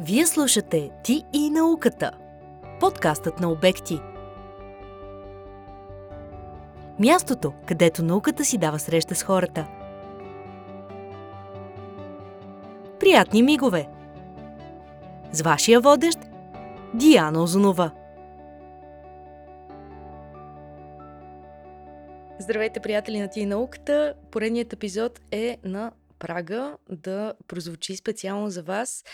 Вие слушате Ти и науката. Подкастът на обекти. Мястото, където науката си дава среща с хората. Приятни мигове! С вашия водещ Диана Озунова. Здравейте, приятели на Ти и науката! Поредният епизод е на прага да прозвучи специално за вас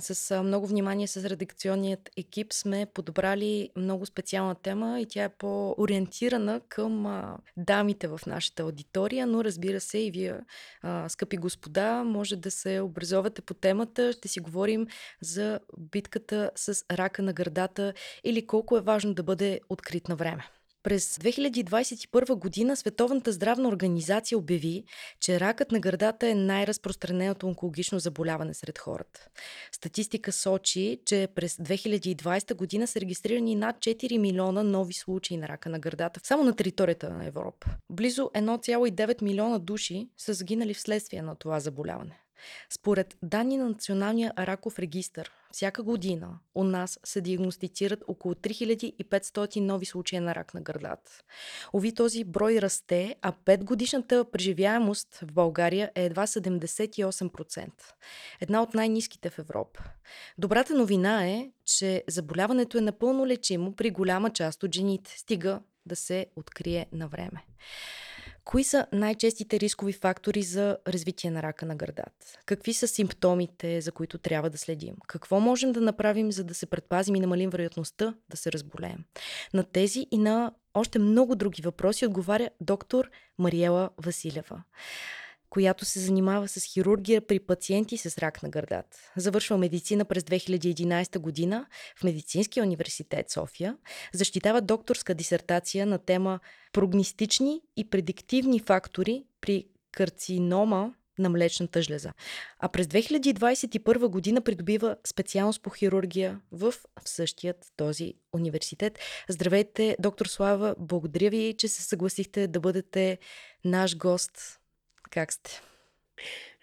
с много внимание с редакционният екип сме подобрали много специална тема и тя е по-ориентирана към а, дамите в нашата аудитория, но разбира се и вие, а, скъпи господа, може да се образовате по темата. Ще си говорим за битката с рака на гърдата или колко е важно да бъде открит на време. През 2021 година Световната здравна организация обяви, че ракът на гърдата е най-разпространеното онкологично заболяване сред хората. Статистика сочи, че през 2020 година са регистрирани над 4 милиона нови случаи на рака на гърдата само на територията на Европа. Близо 1,9 милиона души са загинали вследствие на това заболяване. Според данни на Националния раков регистр, всяка година у нас се диагностицират около 3500 нови случая на рак на гърдата. Ови този брой расте, а 5 годишната преживяемост в България е едва 78%. Една от най-низките в Европа. Добрата новина е, че заболяването е напълно лечимо при голяма част от жените, стига да се открие на време. Кои са най-честите рискови фактори за развитие на рака на гърдата? Какви са симптомите, за които трябва да следим? Какво можем да направим, за да се предпазим и намалим вероятността да се разболеем? На тези и на още много други въпроси отговаря доктор Мариела Василева която се занимава с хирургия при пациенти с рак на гърдата. Завършва медицина през 2011 година в Медицинския университет София. Защитава докторска дисертация на тема прогностични и предиктивни фактори при карцинома на млечната жлеза. А през 2021 година придобива специалност по хирургия в същият този университет. Здравейте, доктор Слава, благодаря ви, че се съгласихте да бъдете наш гост как сте?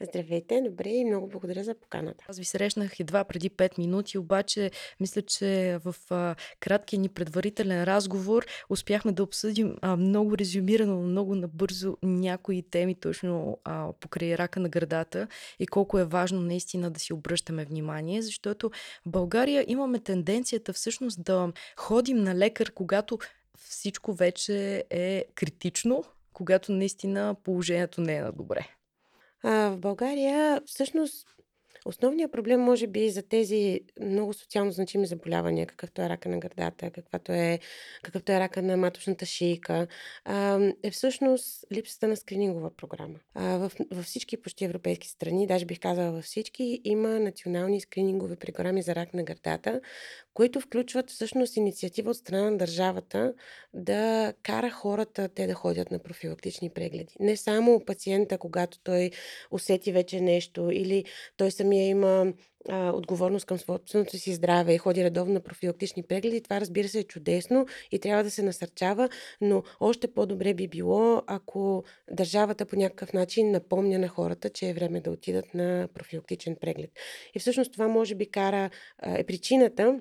Здравейте, добре и много благодаря за поканата. Аз ви срещнах едва преди 5 минути, обаче мисля, че в а, краткия ни предварителен разговор успяхме да обсъдим а, много резюмирано, много набързо някои теми точно а, покрай рака на градата и колко е важно наистина да си обръщаме внимание, защото в България имаме тенденцията всъщност да ходим на лекар, когато всичко вече е критично, когато наистина положението не е на добре? А, в България всъщност Основният проблем може би за тези много социално значими заболявания, какъвто е рака на гърдата, каквато е, какъвто е рака на маточната шийка, е всъщност липсата на скринингова програма. В, във всички почти европейски страни, даже бих казала във всички, има национални скринингови програми за рак на гърдата, които включват всъщност инициатива от страна на държавата да кара хората те да ходят на профилактични прегледи. Не само пациента, когато той усети вече нещо или той самия има а, отговорност към собственото си здраве и ходи редовно на профилактични прегледи, това разбира се е чудесно и трябва да се насърчава, но още по-добре би било, ако държавата по някакъв начин напомня на хората, че е време да отидат на профилактичен преглед. И всъщност това може би кара, е причината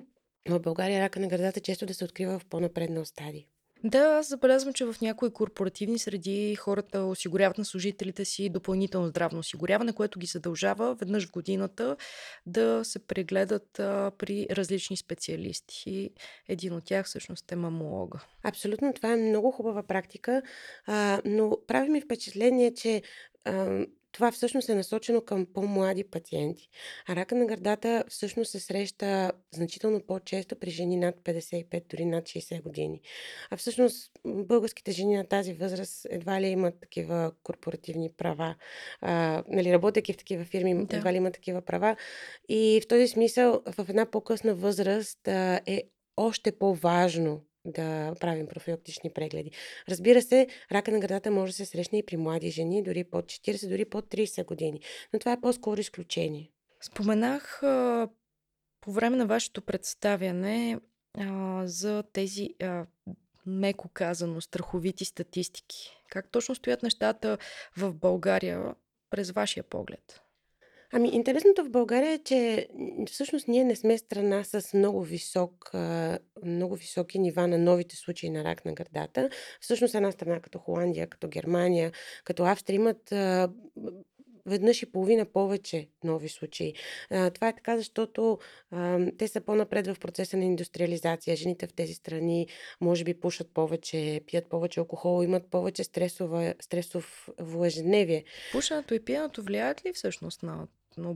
в България рака на гърдата често да се открива в по-напреднал стадий. Да, аз забелязвам, че в някои корпоративни среди хората осигуряват на служителите си допълнително здравно осигуряване, което ги задължава веднъж в годината да се прегледат а, при различни специалисти. И един от тях всъщност е мамолога. Абсолютно, това е много хубава практика, а, но прави ми впечатление, че а, това всъщност е насочено към по-млади пациенти. А рака на гърдата всъщност се среща значително по-често при жени над 55, дори над 60 години. А всъщност българските жени на тази възраст едва ли имат такива корпоративни права. А, нали, работейки в такива фирми, да. едва ли имат такива права. И в този смисъл, в една по-късна възраст а, е още по-важно да правим профилактични прегледи. Разбира се, рака на гърдата може да се срещне и при млади жени, дори под 40, дори под 30 години. Но това е по-скоро изключение. Споменах по време на вашето представяне а, за тези, а, меко казано, страховити статистики. Как точно стоят нещата в България през вашия поглед? Ами, интересното в България е, че всъщност ние не сме страна с много висок, много високи нива на новите случаи на рак на гърдата. Всъщност една страна като Холандия, като Германия, като Австрия имат веднъж и половина повече нови случаи. Това е така, защото те са по-напред в процеса на индустриализация. Жените в тези страни може би пушат повече, пият повече алкохол, имат повече стресова, стресов ежедневие. Пушенето и пиенето влияят ли всъщност на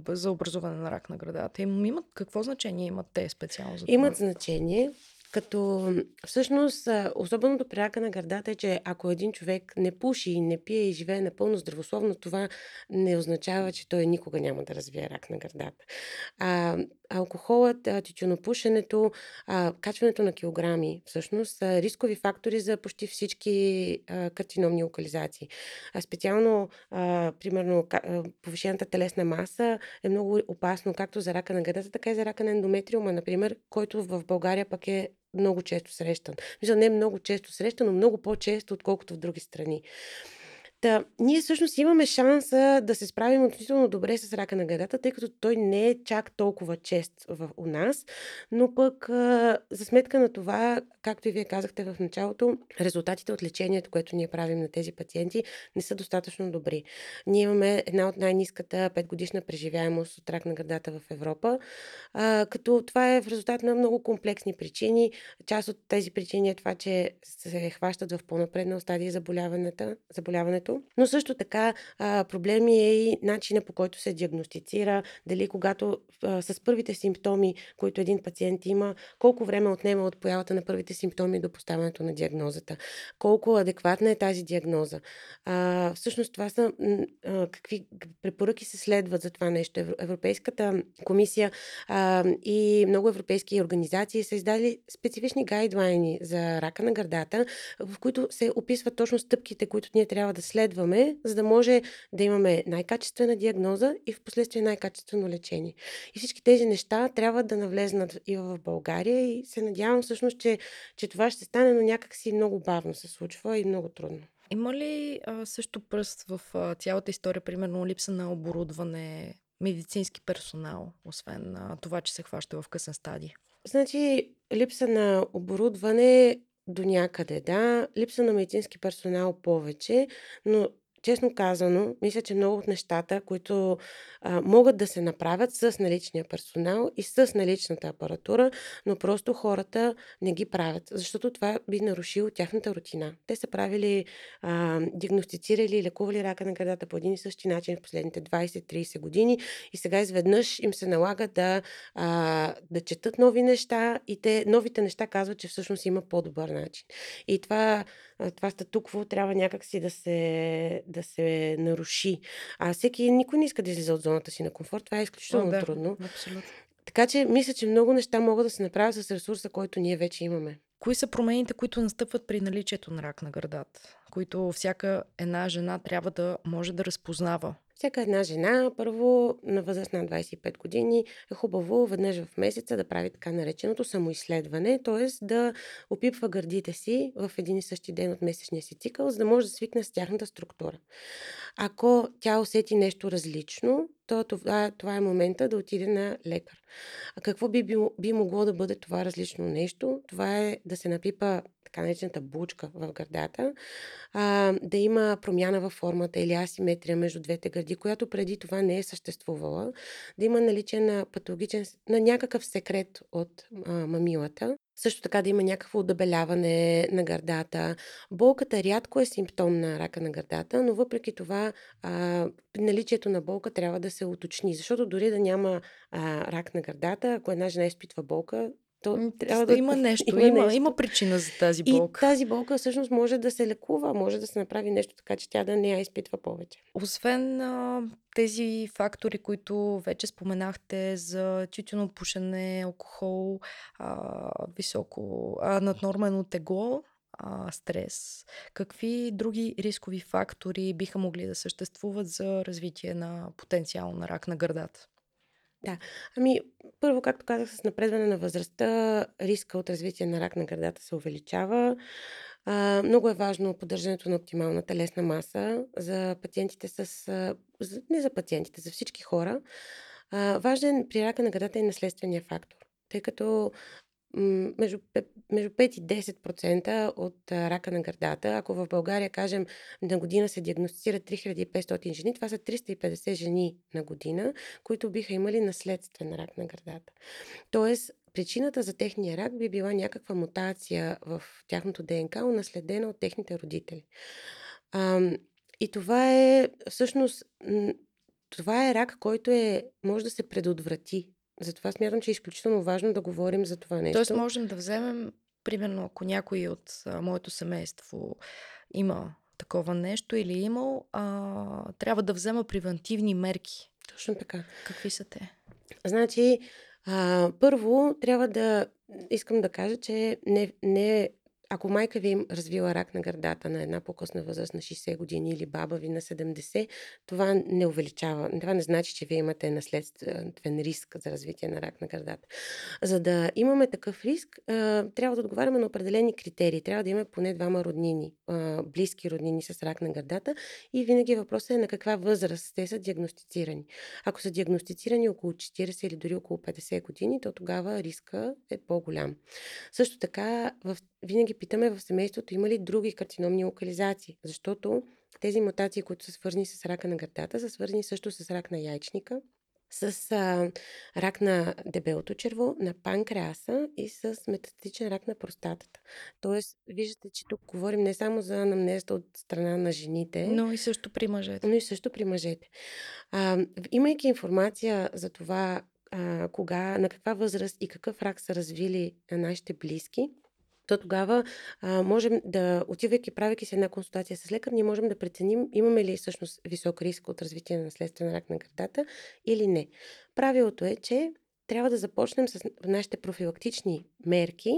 за образуване на рак на градата? Им имат какво значение имат те специално за това? Имат значение. Като всъщност особеното при рака на гърдата е, че ако един човек не пуши, не пие и живее напълно здравословно, това не означава, че той никога няма да развие рак на гърдата. А, алкохолът, тютюнопушенето, качването на килограми всъщност са рискови фактори за почти всички карциномни локализации. А специално, примерно, повишената телесна маса е много опасно както за рака на гърдата, така и за рака на ендометриума, например, който в България пък е много често срещан. Мисля, не е много често срещан, но много по-често, отколкото в други страни. Та, ние всъщност имаме шанса да се справим относително добре с рака на гърдата, тъй като той не е чак толкова чест в, у нас, но пък а, за сметка на това, както и вие казахте в началото, резултатите от лечението, което ние правим на тези пациенти, не са достатъчно добри. Ние имаме една от най-низката 5 годишна преживяемост от рак на гърдата в Европа, а, като това е в резултат на много комплексни причини. Част от тези причини е това, че се хващат в по-напреднал стадия заболяването но също така а, проблеми е и начина по който се диагностицира, дали когато а, с първите симптоми, които един пациент има, колко време отнема от появата на първите симптоми до поставянето на диагнозата, колко адекватна е тази диагноза. А, всъщност това са а, какви препоръки се следват за това нещо. Европейската комисия а, и много европейски организации са издали специфични гайдлайни за рака на гърдата, в които се описват точно стъпките, които ние трябва да следваме следваме, за да може да имаме най-качествена диагноза и в последствие най-качествено лечение. И всички тези неща трябва да навлезнат и в България и се надявам всъщност, че, че това ще стане, но някакси много бавно се случва и много трудно. Има ли а, също пръст в а, цялата история, примерно липса на оборудване, медицински персонал, освен а, това, че се хваща в късен стадий? Значи, липса на оборудване до някъде, да. Липса на медицински персонал повече, но честно казано, мисля, че много от нещата, които а, могат да се направят с наличния персонал и с наличната апаратура, но просто хората не ги правят, защото това би нарушило тяхната рутина. Те са правили, а, диагностицирали и лекували рака на градата по един и същи начин в последните 20-30 години и сега изведнъж им се налага да, а, да четат нови неща и те, новите неща казват, че всъщност има по-добър начин. И това, това статукво трябва някакси да се, да се наруши. А всеки, никой не иска да излиза от зоната си на комфорт. Това е изключително О, да, трудно. Абсолютно. Така че мисля, че много неща могат да се направят с ресурса, който ние вече имаме. Кои са промените, които настъпват при наличието на рак на гърдата, които всяка една жена трябва да може да разпознава? Всяка една жена, първо на възраст на 25 години, е хубаво веднъж в месеца да прави така нареченото самоизследване, т.е. да опипва гърдите си в един и същи ден от месечния си цикъл, за да може да свикне с тяхната структура. Ако тя усети нещо различно, то това, това е момента да отиде на лекар. А какво би, би, би могло да бъде това различно нещо? Това е да се напипа така наречената булчка в гърдата, а, да има промяна във формата или асиметрия между двете гърди, която преди това не е съществувала, да има наличие на патологичен, на някакъв секрет от а, мамилата, също така да има някакво отдебеляване на гърдата. Болката рядко е симптом на рака на гърдата, но въпреки това а, наличието на болка трябва да се уточни, защото дори да няма а, рак на гърдата, ако една жена изпитва болка, то трябва да има нещо, има, има, нещо. има причина за тази болка. И тази болка всъщност може да се лекува, може да се направи нещо така, че тя да не я изпитва повече. Освен а, тези фактори, които вече споменахте за тютюно пушене, алкохол, а, високо, а, наднормено тегло, а, стрес, какви други рискови фактори биха могли да съществуват за развитие на потенциал на рак на гърдата? Да. Ами, първо, както казах, с напредване на възрастта, риска от развитие на рак на гърдата се увеличава. А, много е важно поддържането на оптимална телесна маса за пациентите с за, не за пациентите, за всички хора, а, важен при рака на гърдата е наследствения фактор. Тъй като между, между 5 и 10% от рака на гърдата. Ако в България, кажем, на година се диагностицират 3500 жени, това са 350 жени на година, които биха имали наследствен рак на гърдата. Тоест, причината за техния рак би била някаква мутация в тяхното ДНК, унаследена от техните родители. А, и това е всъщност това е рак, който е, може да се предотврати. Затова смятам, че е изключително важно да говорим за това нещо. Тоест можем да вземем, примерно, ако някой от а, моето семейство има такова нещо или е имал, а, трябва да взема превентивни мерки. Точно така. Какви са те? Значи, а, първо трябва да искам да кажа, че не, не ако майка ви развила рак на гърдата на една по-късна възраст на 60 години или баба ви на 70, това не увеличава. Това не значи, че вие имате наследствен риск за развитие на рак на гърдата. За да имаме такъв риск, трябва да отговаряме на определени критерии. Трябва да имаме поне двама роднини, близки роднини с рак на гърдата и винаги въпросът е на каква възраст те са диагностицирани. Ако са диагностицирани около 40 или дори около 50 години, то тогава риска е по-голям. Също така, в винаги питаме в семейството има ли други карциномни локализации, защото тези мутации, които са свързани с рака на гърдата, са свързани също с рак на яйчника, с а, рак на дебелото черво, на панкреаса и с метастатичен рак на простатата. Тоест, виждате, че тук говорим не само за анамнезата от страна на жените, но и също при мъжете. Но и също при мъжете. А, имайки информация за това а, кога, на каква възраст и какъв рак са развили нашите близки, то тогава а, можем да, отивайки, правейки се една консултация с лекар, ние можем да преценим имаме ли всъщност висок риск от развитие на наследствен рак на гърдата или не. Правилото е, че трябва да започнем с нашите профилактични мерки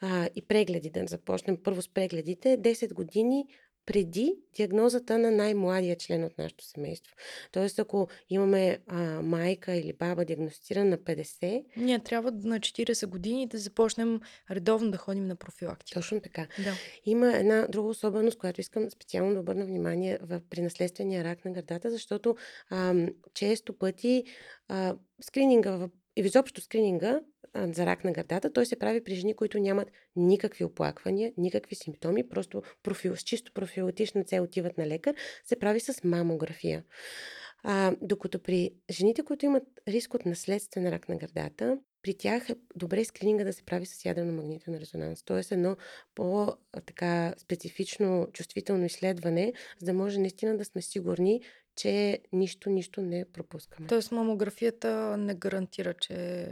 а, и прегледи, да започнем първо с прегледите 10 години преди диагнозата на най-младия член от нашето семейство. Тоест, ако имаме а, майка или баба диагностирана на 50... Ние трябва на 40 години да започнем редовно да ходим на профилактика. Точно така. Да. Има една друга особеност, която искам специално да обърна внимание в, при наследствения рак на гърдата, защото а, често пъти а, скрининга и изобщо скрининга за рак на гърдата, той се прави при жени, които нямат никакви оплаквания, никакви симптоми, просто профил, с чисто профилатична цел отиват на лекар, се прави с мамография. А, докато при жените, които имат риск от наследствен рак на гърдата, при тях е добре скрининга да се прави с ядрено-магнитен резонанс. Тоест едно по-така специфично чувствително изследване, за да може наистина да сме сигурни, че нищо, нищо не пропускаме. Тоест мамографията не гарантира, че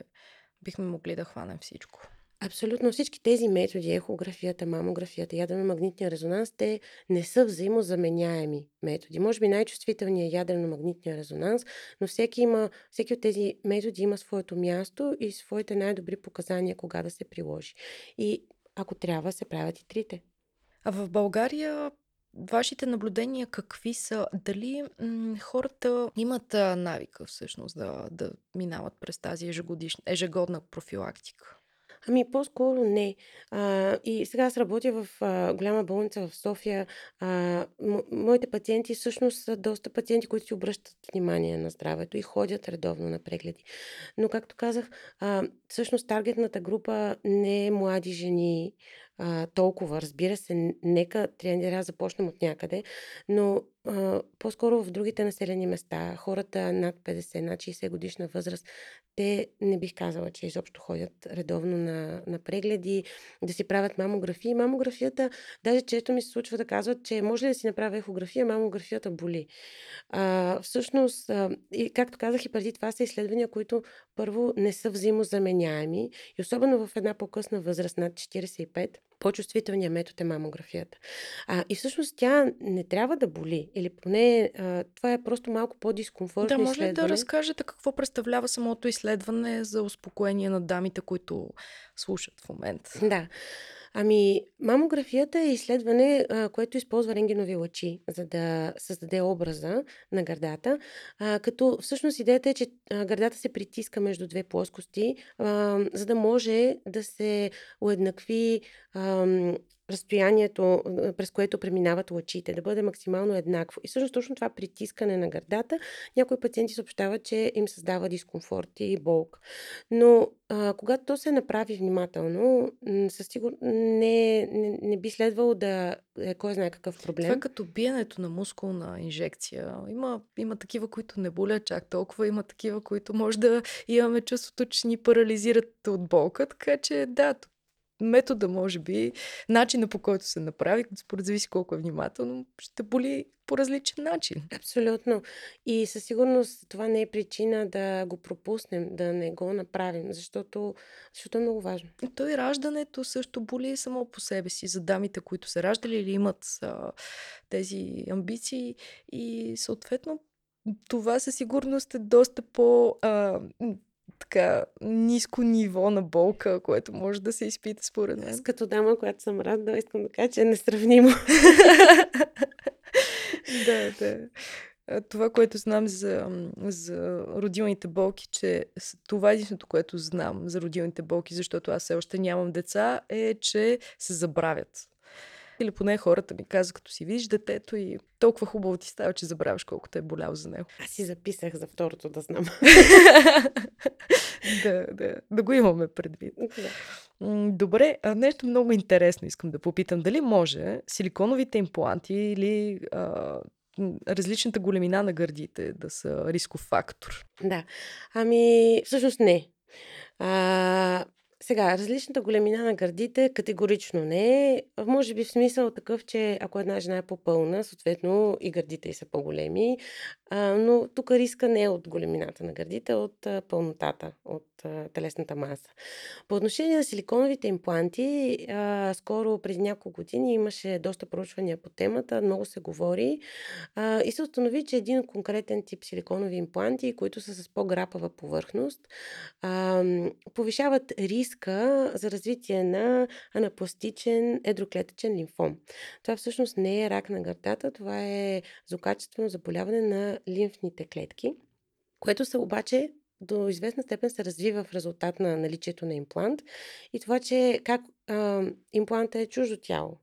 бихме могли да хванем всичко. Абсолютно всички тези методи, ехографията, мамографията, ядрено-магнитния резонанс, те не са взаимозаменяеми методи. Може би най-чувствителният е ядрено-магнитния резонанс, но всеки, има, всеки от тези методи има своето място и своите най-добри показания кога да се приложи. И ако трябва, се правят и трите. А в България Вашите наблюдения какви са? Дали м- хората имат навика всъщност да, да минават през тази ежегодна профилактика? Ами по-скоро не. А, и сега аз работя в а, голяма болница в София. А, м- моите пациенти всъщност са доста пациенти, които си обръщат внимание на здравето и ходят редовно на прегледи. Но както казах, а, всъщност таргетната група не е млади жени, а, толкова. Разбира се, нека да започнем от някъде, но а, по-скоро в другите населени места, хората над 50, над 60 годишна възраст, те не бих казала, че изобщо ходят редовно на, на прегледи, да си правят мамографии. Мамографията, даже често ми се случва да казват, че може ли да си направя ехография, мамографията боли. А, всъщност, а, и както казах и преди това, са изследвания, които първо не са взаимозаменяеми и особено в една по-късна възраст, над 45, по-чувствителният метод е мамографията. А, и всъщност тя не трябва да боли, или поне а, това е просто малко по-дискомфортно Да, може ли да разкажете какво представлява самото изследване за успокоение на дамите, които слушат в момента? Да. Ами, мамографията е изследване, което използва рентгенови лъчи, за да създаде образа на гърдата. Като всъщност идеята е, че гърдата се притиска между две плоскости, за да може да се уеднакви разстоянието, през което преминават лъчите, да бъде максимално еднакво. И всъщност точно това притискане на гърдата, някои пациенти съобщават, че им създава дискомфорт и болка. Но а, когато то се направи внимателно, със сигурност не, не, не би следвало да е кой знае какъв проблем. Това е като биенето на мускулна инжекция. Има, има такива, които не болят чак толкова, има такива, които може да имаме чувството, че ни парализират от болка. Така че да, метода, може би, начина по който се направи, според зависи колко е внимателно, ще боли по различен начин. Абсолютно. И със сигурност това не е причина да го пропуснем, да не го направим, защото, защото е много важно. То и раждането също боли само по себе си за дамите, които са раждали или имат а, тези амбиции и съответно това със сигурност е доста по а, така ниско ниво на болка, което може да се изпита според мен. Аз като дама, която съм рада, искам да кажа, че е несравнимо. да, да. Това, което знам за, за родилните болки, че това е единственото, което знам за родилните болки, защото аз все още нямам деца, е, че се забравят. Или поне хората ми казват, като си видиш детето и толкова хубаво ти става, че забравяш колко те е болял за него. Аз си записах за второто да знам. да, да, да го имаме предвид. Добре, а нещо много интересно искам да попитам. Дали може силиконовите импланти или а, различната големина на гърдите да са рисков фактор? Да. Ами, всъщност не. А, сега, различната големина на гърдите категорично не е. Може би в смисъл такъв, че ако една жена е по-пълна, съответно и гърдите й са по-големи. А, но тук риска не е от големината на гърдите, а от а, пълнотата, от телесната маса. По отношение на силиконовите импланти, скоро преди няколко години имаше доста проучвания по темата, много се говори и се установи, че един конкретен тип силиконови импланти, които са с по-грапава повърхност, повишават риска за развитие на анапластичен едроклетъчен лимфом. Това всъщност не е рак на гърдата, това е злокачествено заболяване на лимфните клетки, което се обаче до известна степен се развива в резултат на наличието на имплант и това, че как а, импланта е чуждо тяло.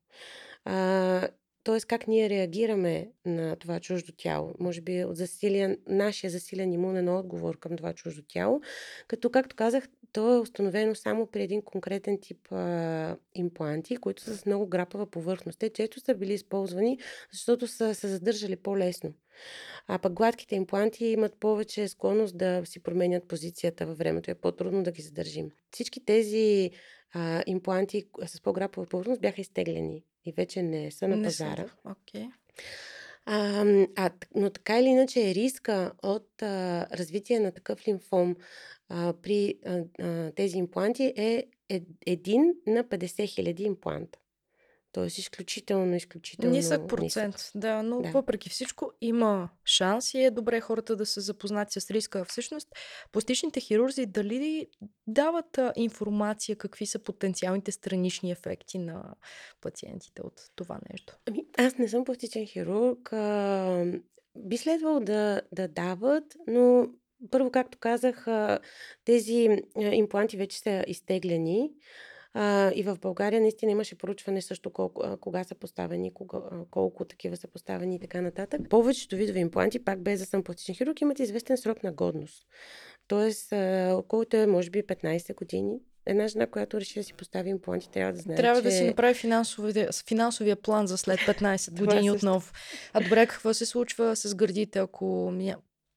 А, Тоест как ние реагираме на това чуждо тяло. Може би от засилен, нашия засилен имунен отговор към това чуждо тяло. Като, както казах, то е установено само при един конкретен тип а, импланти, които са с много грапава повърхност. Те често са били използвани, защото са се задържали по-лесно. А пък гладките импланти имат повече склонност да си променят позицията във времето. Е по-трудно да ги задържим. Всички тези а, импланти с по-грапова повърхност бяха изтеглени и вече не са на не пазара. Са. Okay. А, а, но така или иначе риска от а, развитие на такъв лимфом а, при а, а, тези импланти е, е един на 50 хиляди импланта. Тоест изключително, изключително нисък процент. Нисък. Да, но да. въпреки всичко има шанс и е добре хората да се запознат с риска. Всъщност, пластичните хирурзи дали дават а, информация какви са потенциалните странични ефекти на пациентите от това нещо? Ами, аз не съм пластичен хирург. А, би следвало да, да дават, но първо, както казах, тези импланти вече са изтеглени. А, и в България наистина имаше поручване също колко, а, кога са поставени, кога, а, колко такива са поставени и така нататък. Повечето видове импланти, пак без да съм пластичен хирург, имат известен срок на годност. Тоест, а, колкото е, може би, 15 години, една жена, която реши да си постави импланти, трябва да знае, Трябва че... да си направи финансовия, финансовия план за след 15 години отново. А добре, какво се случва с гърдите, ако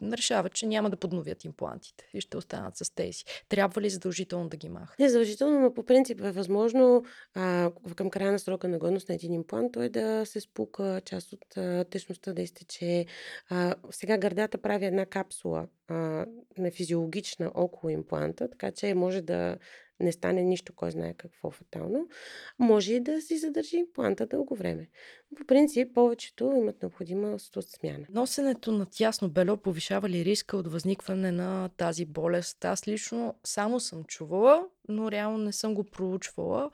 решават, че няма да подновят имплантите и ще останат с тези. Трябва ли задължително да ги махат? Не задължително, но по принцип е възможно а, към края на срока на годност на един имплант той да се спука, част от а, течността да изтече. А, сега гърдата прави една капсула а, на физиологична около импланта, така че може да не стане нищо, кой знае какво фатално, може и да си задържи импланта дълго време. По принцип, повечето имат необходимост от смяна. Носенето на тясно бело повишава ли риска от възникване на тази болест? Аз лично само съм чувала, но реално не съм го проучвала.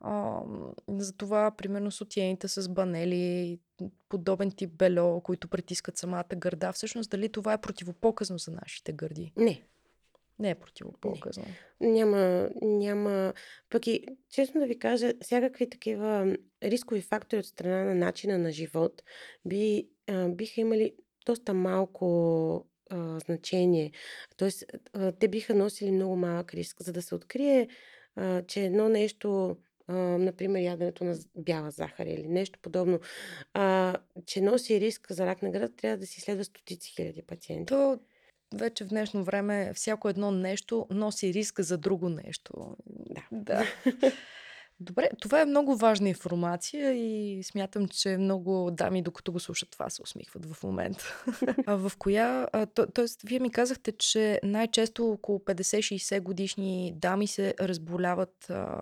А, затова, примерно, сотиените с банели, подобен тип бело, които притискат самата гърда, всъщност дали това е противопоказно за нашите гърди? Не. Не е противопоказано. Няма, няма. Пък и, честно да ви кажа, всякакви такива рискови фактори от страна на начина на живот би, а, биха имали доста малко а, значение. Тоест, а, те биха носили много малък риск. За да се открие, а, че едно нещо а, например, яденето на бяла захар или нещо подобно, а, че носи риск за рак на гръда, трябва да си следва стотици хиляди пациенти. То вече в днешно време всяко едно нещо носи риска за друго нещо. Да. да. Добре, това е много важна информация и смятам, че много дами, докато го слушат това, се усмихват в момента. а в коя... То, тоест, вие ми казахте, че най-често около 50-60 годишни дами се разболяват а,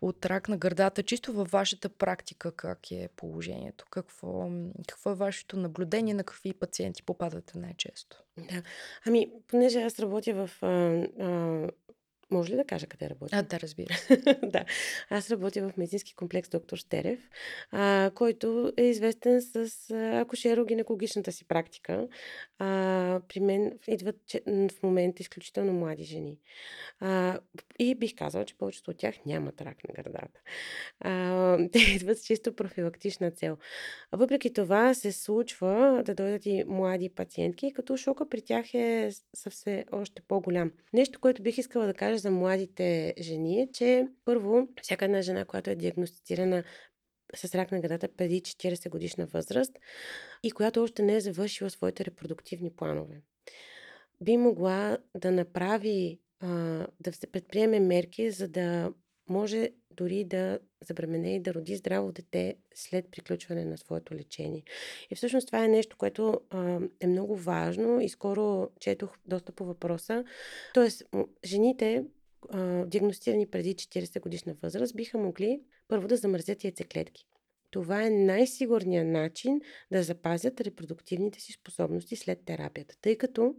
от рак на гърдата. Чисто във вашата практика как е положението? Какво, какво е вашето наблюдение? На какви пациенти попадате най-често? Да. Ами, понеже аз работя в а, а, може ли да кажа къде работя? А, да, разбира се. да. Аз работя в медицински комплекс доктор Штерев, а, който е известен с акушеро-гинекологичната си практика. А, при мен идват в момента изключително млади жени. А, и бих казала, че повечето от тях нямат рак на гърдата. А, те идват с чисто профилактична цел. А въпреки това се случва да дойдат и млади пациентки, като шока при тях е съвсем още по-голям. Нещо, което бих искала да кажа за младите жени е, че първо, всяка една жена, която е диагностицирана с рак на гърдата преди 40 годишна възраст и която още не е завършила своите репродуктивни планове, би могла да направи, да се предприеме мерки, за да може дори да забремене и да роди здраво дете след приключване на своето лечение. И всъщност това е нещо, което а, е много важно и скоро четох доста по въпроса. Тоест, жените, а, диагностирани преди 40 годишна възраст, биха могли първо да замързят яйцеклетки. Това е най-сигурният начин да запазят репродуктивните си способности след терапията, тъй като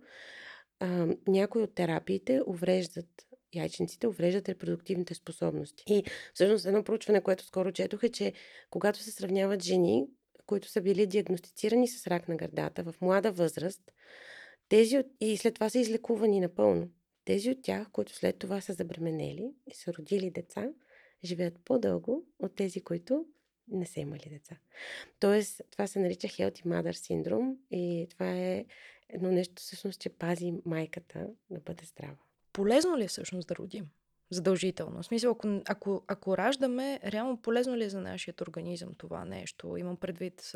а, някои от терапиите увреждат яйчниците увреждат репродуктивните способности. И всъщност едно проучване, което скоро четох е, че когато се сравняват жени, които са били диагностицирани с рак на гърдата в млада възраст, тези от... и след това са излекувани напълно. Тези от тях, които след това са забременели и са родили деца, живеят по-дълго от тези, които не са имали деца. Тоест, това се нарича Healthy Mother синдром и това е едно нещо всъщност, че пази майката да бъде здрава полезно ли е всъщност да родим? Задължително. В смисъл, ако, ако, ако раждаме, реално полезно ли е за нашия организъм това нещо? Имам предвид,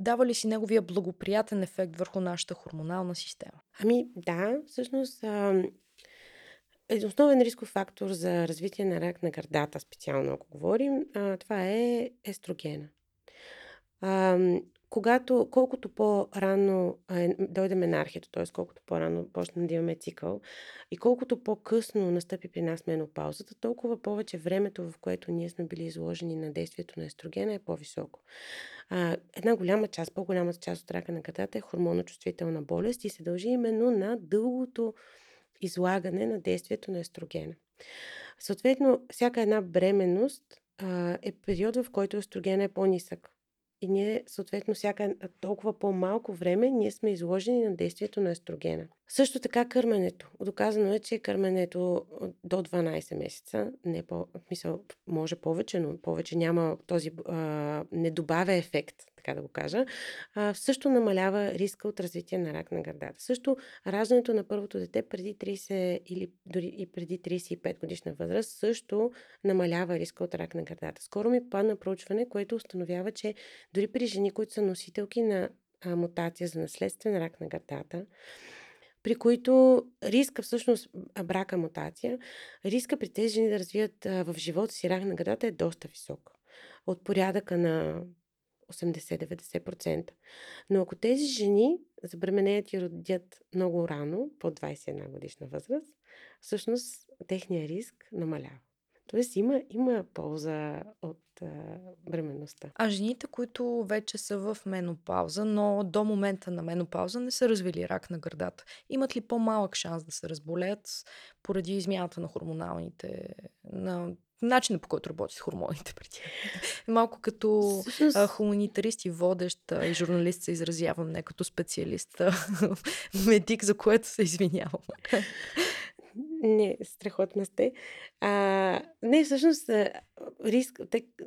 дава ли си неговия благоприятен ефект върху нашата хормонална система? Ами да, всъщност е основен рисков фактор за развитие на рак на гърдата, специално ако говорим, а, това е естрогена. А, когато, колкото по-рано е, дойде менархето, т.е. колкото по-рано почнем да имаме цикъл и колкото по-късно настъпи при нас менопаузата, толкова повече времето, в което ние сме били изложени на действието на естрогена е по-високо. А, една голяма част, по-голямата част от рака на гърдата е хормоночувствителна болест и се дължи именно на дългото излагане на действието на естрогена. Съответно, всяка една бременност а, е период, в който естрогена е по-нисък и ние, съответно, всяка толкова по-малко време, ние сме изложени на действието на естрогена. Също така кърменето. Доказано е, че кърменето до 12 месеца, не по, мисъл, може повече, но повече няма този, а, не добавя ефект, така да го кажа, а, също намалява риска от развитие на рак на гърдата. Също раждането на първото дете преди 30 или дори и преди 35 годишна възраст също намалява риска от рак на гърдата. Скоро ми падна проучване, което установява, че дори при жени, които са носителки на а, мутация за наследствен рак на гърдата, при които риска всъщност брака мутация, риска при тези жени да развият в живота си рак на гърдата е доста висок. От порядъка на 80-90%. Но ако тези жени забременеят и родят много рано, под 21 годишна възраст, всъщност техния риск намалява. Тоест има, има полза от а, бременността. А жените, които вече са в менопауза, но до момента на менопауза не са развили рак на гърдата, имат ли по-малък шанс да се разболеят поради измяната на хормоналните, на начина по който работят хормоните при тях. Малко като а, хуманитарист и водещ а, и журналист се изразявам, не като специалист, медик, за което се извинявам. Не, страхотна сте. А, не, всъщност, риск,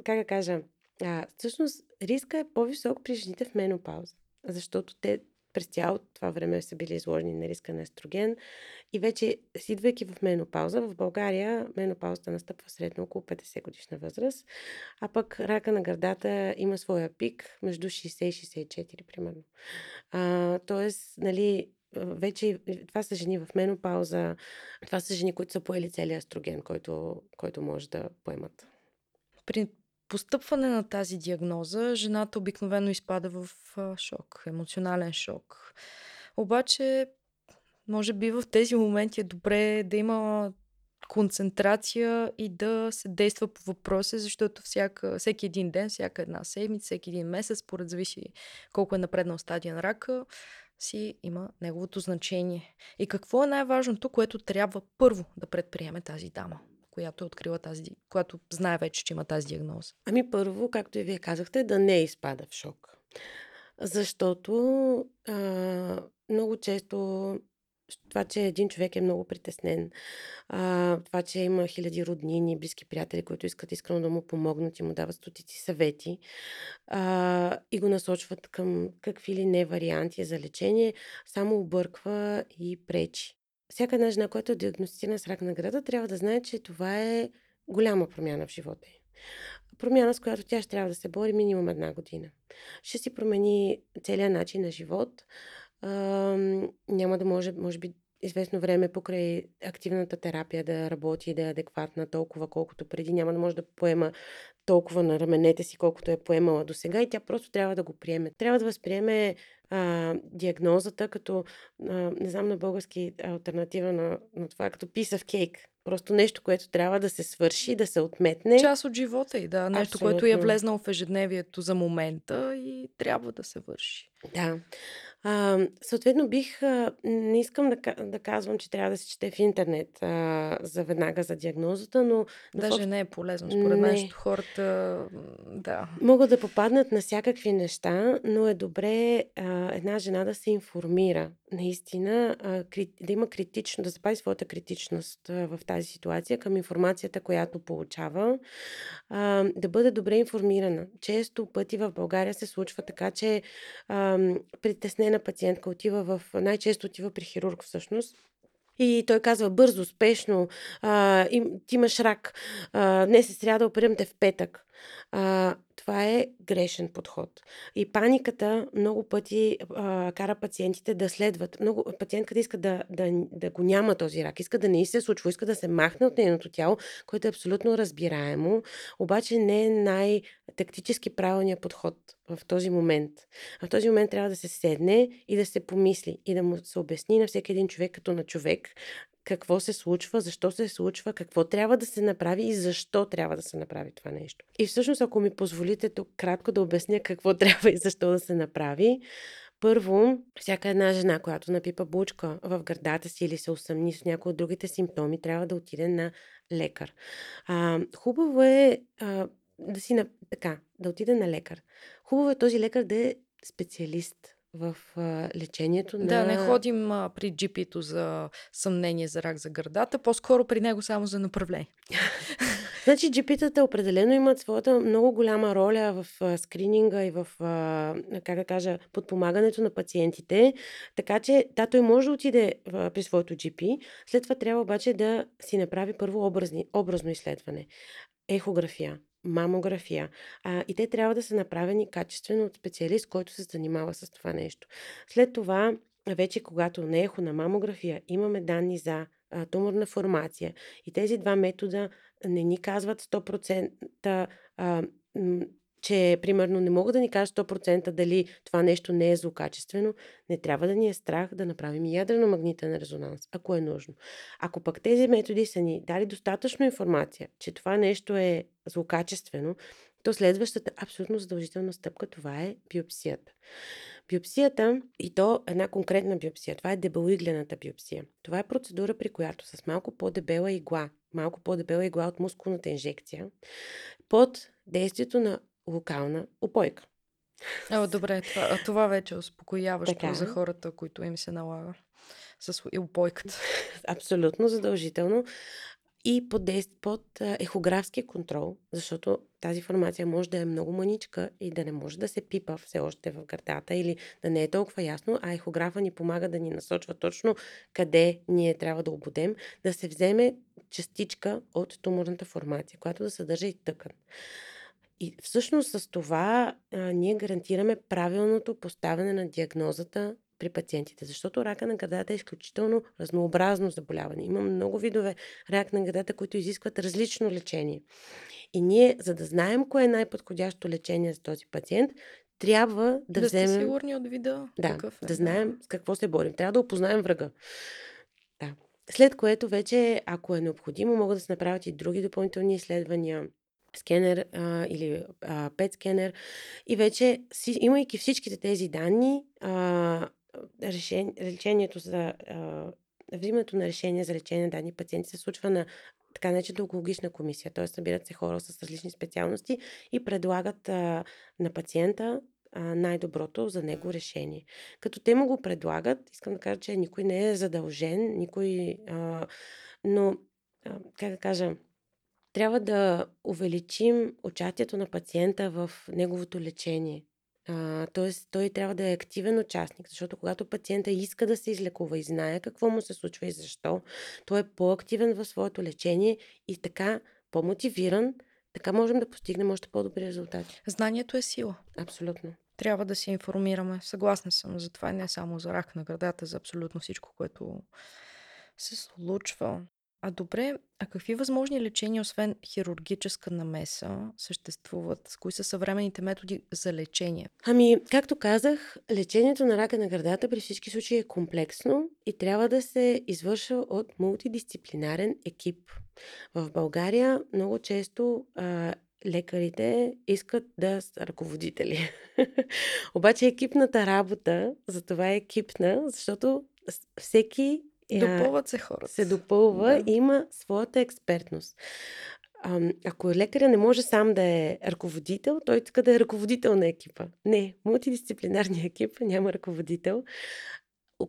как да кажа, а, всъщност риска е по-висок при жените в менопауза, защото те през цялото това време са били изложени на риска на естроген и вече, идвайки в менопауза, в България менопаузата настъпва средно около 50 годишна възраст, а пък рака на гърдата има своя пик между 60 и 64, примерно. А, тоест, нали, вече това са жени в менопауза, това са жени, които са поели целият естроген, който, който може да поемат. При постъпване на тази диагноза, жената обикновено изпада в шок, емоционален шок. Обаче, може би в тези моменти е добре да има концентрация и да се действа по въпроса, защото всяка, всеки един ден, всяка една седмица, всеки един месец, според зависи колко е напреднал стадия на рака, си има неговото значение. И какво е най-важното, което трябва първо да предприеме тази дама? Която е открила тази, която знае вече, че има тази диагноза? Ами първо, както и вие казахте, да не изпада в шок. Защото а, много често това, че един човек е много притеснен, а, това, че има хиляди роднини, близки приятели, които искат искрено да му помогнат и му дават стотици съвети а, и го насочват към какви ли не варианти за лечение, само обърква и пречи всяка една жена, която е диагностицирана с рак на града, трябва да знае, че това е голяма промяна в живота й. Промяна, с която тя ще трябва да се бори минимум една година. Ще си промени целият начин на живот. А, няма да може, може би, известно време покрай активната терапия да работи и да е адекватна толкова, колкото преди. Няма да може да поема толкова на раменете си, колкото е поемала до сега и тя просто трябва да го приеме. Трябва да възприеме а, диагнозата като, а, не знам на български альтернатива на, на това, като писав кейк. Просто нещо, което трябва да се свърши, да се отметне. Част от живота и да. Нещо, Абсолютно. което е влезнало в ежедневието за момента и трябва да се върши. Да. А, съответно, бих. А, не искам да, да казвам, че трябва да се чете в интернет а, за веднага за диагнозата, но. Даже не е полезно, според мен, защото хората. Да. Могат да попаднат на всякакви неща, но е добре а, една жена да се информира. Наистина, да има критично, да запази своята критичност в тази ситуация към информацията, която получава. Да бъде добре информирана. Често пъти в България се случва така, че притеснена на пациентка отива в, най-често отива при хирург всъщност, и той казва бързо, спешно, а, им, ти имаш рак, а, днес е сряда, оперирам те в петък. А, това е грешен подход. И паниката много пъти а, кара пациентите да следват. Много, пациентката иска да, да, да го няма този рак, иска да не се случва, иска да се махне от нейното тяло, което е абсолютно разбираемо, обаче не е най-тактически правилният подход в този момент. А в този момент трябва да се седне и да се помисли и да му се обясни на всеки един човек като на човек какво се случва, защо се случва, какво трябва да се направи и защо трябва да се направи това нещо. И всъщност, ако ми позволите тук кратко да обясня какво трябва и защо да се направи, първо, всяка една жена, която напипа бучка в гърдата си или се усъмни с някои от другите симптоми, трябва да отиде на лекар. А, хубаво е а, да си на... така, да отиде на лекар. Хубаво е този лекар да е специалист в а, лечението на... Да, не ходим а, при джипито за съмнение за рак за гърдата, по-скоро при него само за направление. значи джипитата определено имат своята много голяма роля в а, скрининга и в, а, как да кажа, подпомагането на пациентите. Така че, да, той може да отиде а, при своето джипи, след това трябва обаче да си направи първо образни, образно изследване. Ехография, мамография. А, и те трябва да са направени качествено от специалист, който се занимава с това нещо. След това, вече когато не ехо на мамография, имаме данни за а, туморна формация. И тези два метода не ни казват 100% а, че примерно не мога да ни кажа 100% дали това нещо не е злокачествено, не трябва да ни е страх да направим ядрено-магнитен резонанс, ако е нужно. Ако пък тези методи са ни дали достатъчно информация, че това нещо е злокачествено, то следващата абсолютно задължителна стъпка това е биопсията. Биопсията, и то една конкретна биопсия, това е дебелоиглената биопсия. Това е процедура, при която с малко по-дебела игла, малко по-дебела игла от мускулната инжекция, под действието на локална опойка. О, добре, това, това вече е успокояващо така. за хората, които им се налага. с опойката. Абсолютно задължително. И под, под ехографски контрол, защото тази формация може да е много маничка и да не може да се пипа все още в гърдата или да не е толкова ясно, а ехографа ни помага да ни насочва точно къде ние трябва да обудем, да се вземе частичка от туморната формация, която да съдържа и тъкан. И всъщност с това а, ние гарантираме правилното поставяне на диагнозата при пациентите, защото рака на гърдата е изключително разнообразно заболяване. Има много видове рак на гърдата, които изискват различно лечение. И ние, за да знаем кое е най-подходящо лечение за този пациент, трябва да, да вземем... Да сигурни от вида да, какъв е. Да знаем с какво се борим. Трябва да опознаем врага. Да. След което вече, ако е необходимо, могат да се направят и други допълнителни изследвания скенер а, или а, пет скенер. И вече, имайки всичките тези данни, а, решение, лечението за а, взимането на решение за лечение на дадени пациенти се случва на така наречена онкологична комисия, т.е. събират се хора с различни специалности и предлагат а, на пациента най-доброто за него решение. Като те му го предлагат, искам да кажа, че никой не е задължен, никой. А, но, а, как да кажа, трябва да увеличим участието на пациента в неговото лечение. А, тоест, той трябва да е активен участник, защото когато пациента иска да се излекува и знае какво му се случва и защо, той е по-активен в своето лечение и така по-мотивиран, така можем да постигнем още по-добри резултати. Знанието е сила. Абсолютно. Трябва да се информираме. Съгласна съм за това и не само за рак на градата, за абсолютно всичко, което се случва. А добре, а какви възможни лечения, освен хирургическа намеса, съществуват? Кои са съвременните методи за лечение? Ами, както казах, лечението на рака на гърдата при всички случаи е комплексно и трябва да се извършва от мултидисциплинарен екип. В България много често а, лекарите искат да са ръководители. Обаче екипната работа, за това е екипна, защото всеки Допълват се хората. Се допълва да. и има своята експертност. А, ако лекаря не може сам да е ръководител, той иска да е ръководител на екипа. Не, мултидисциплинарния екип няма ръководител,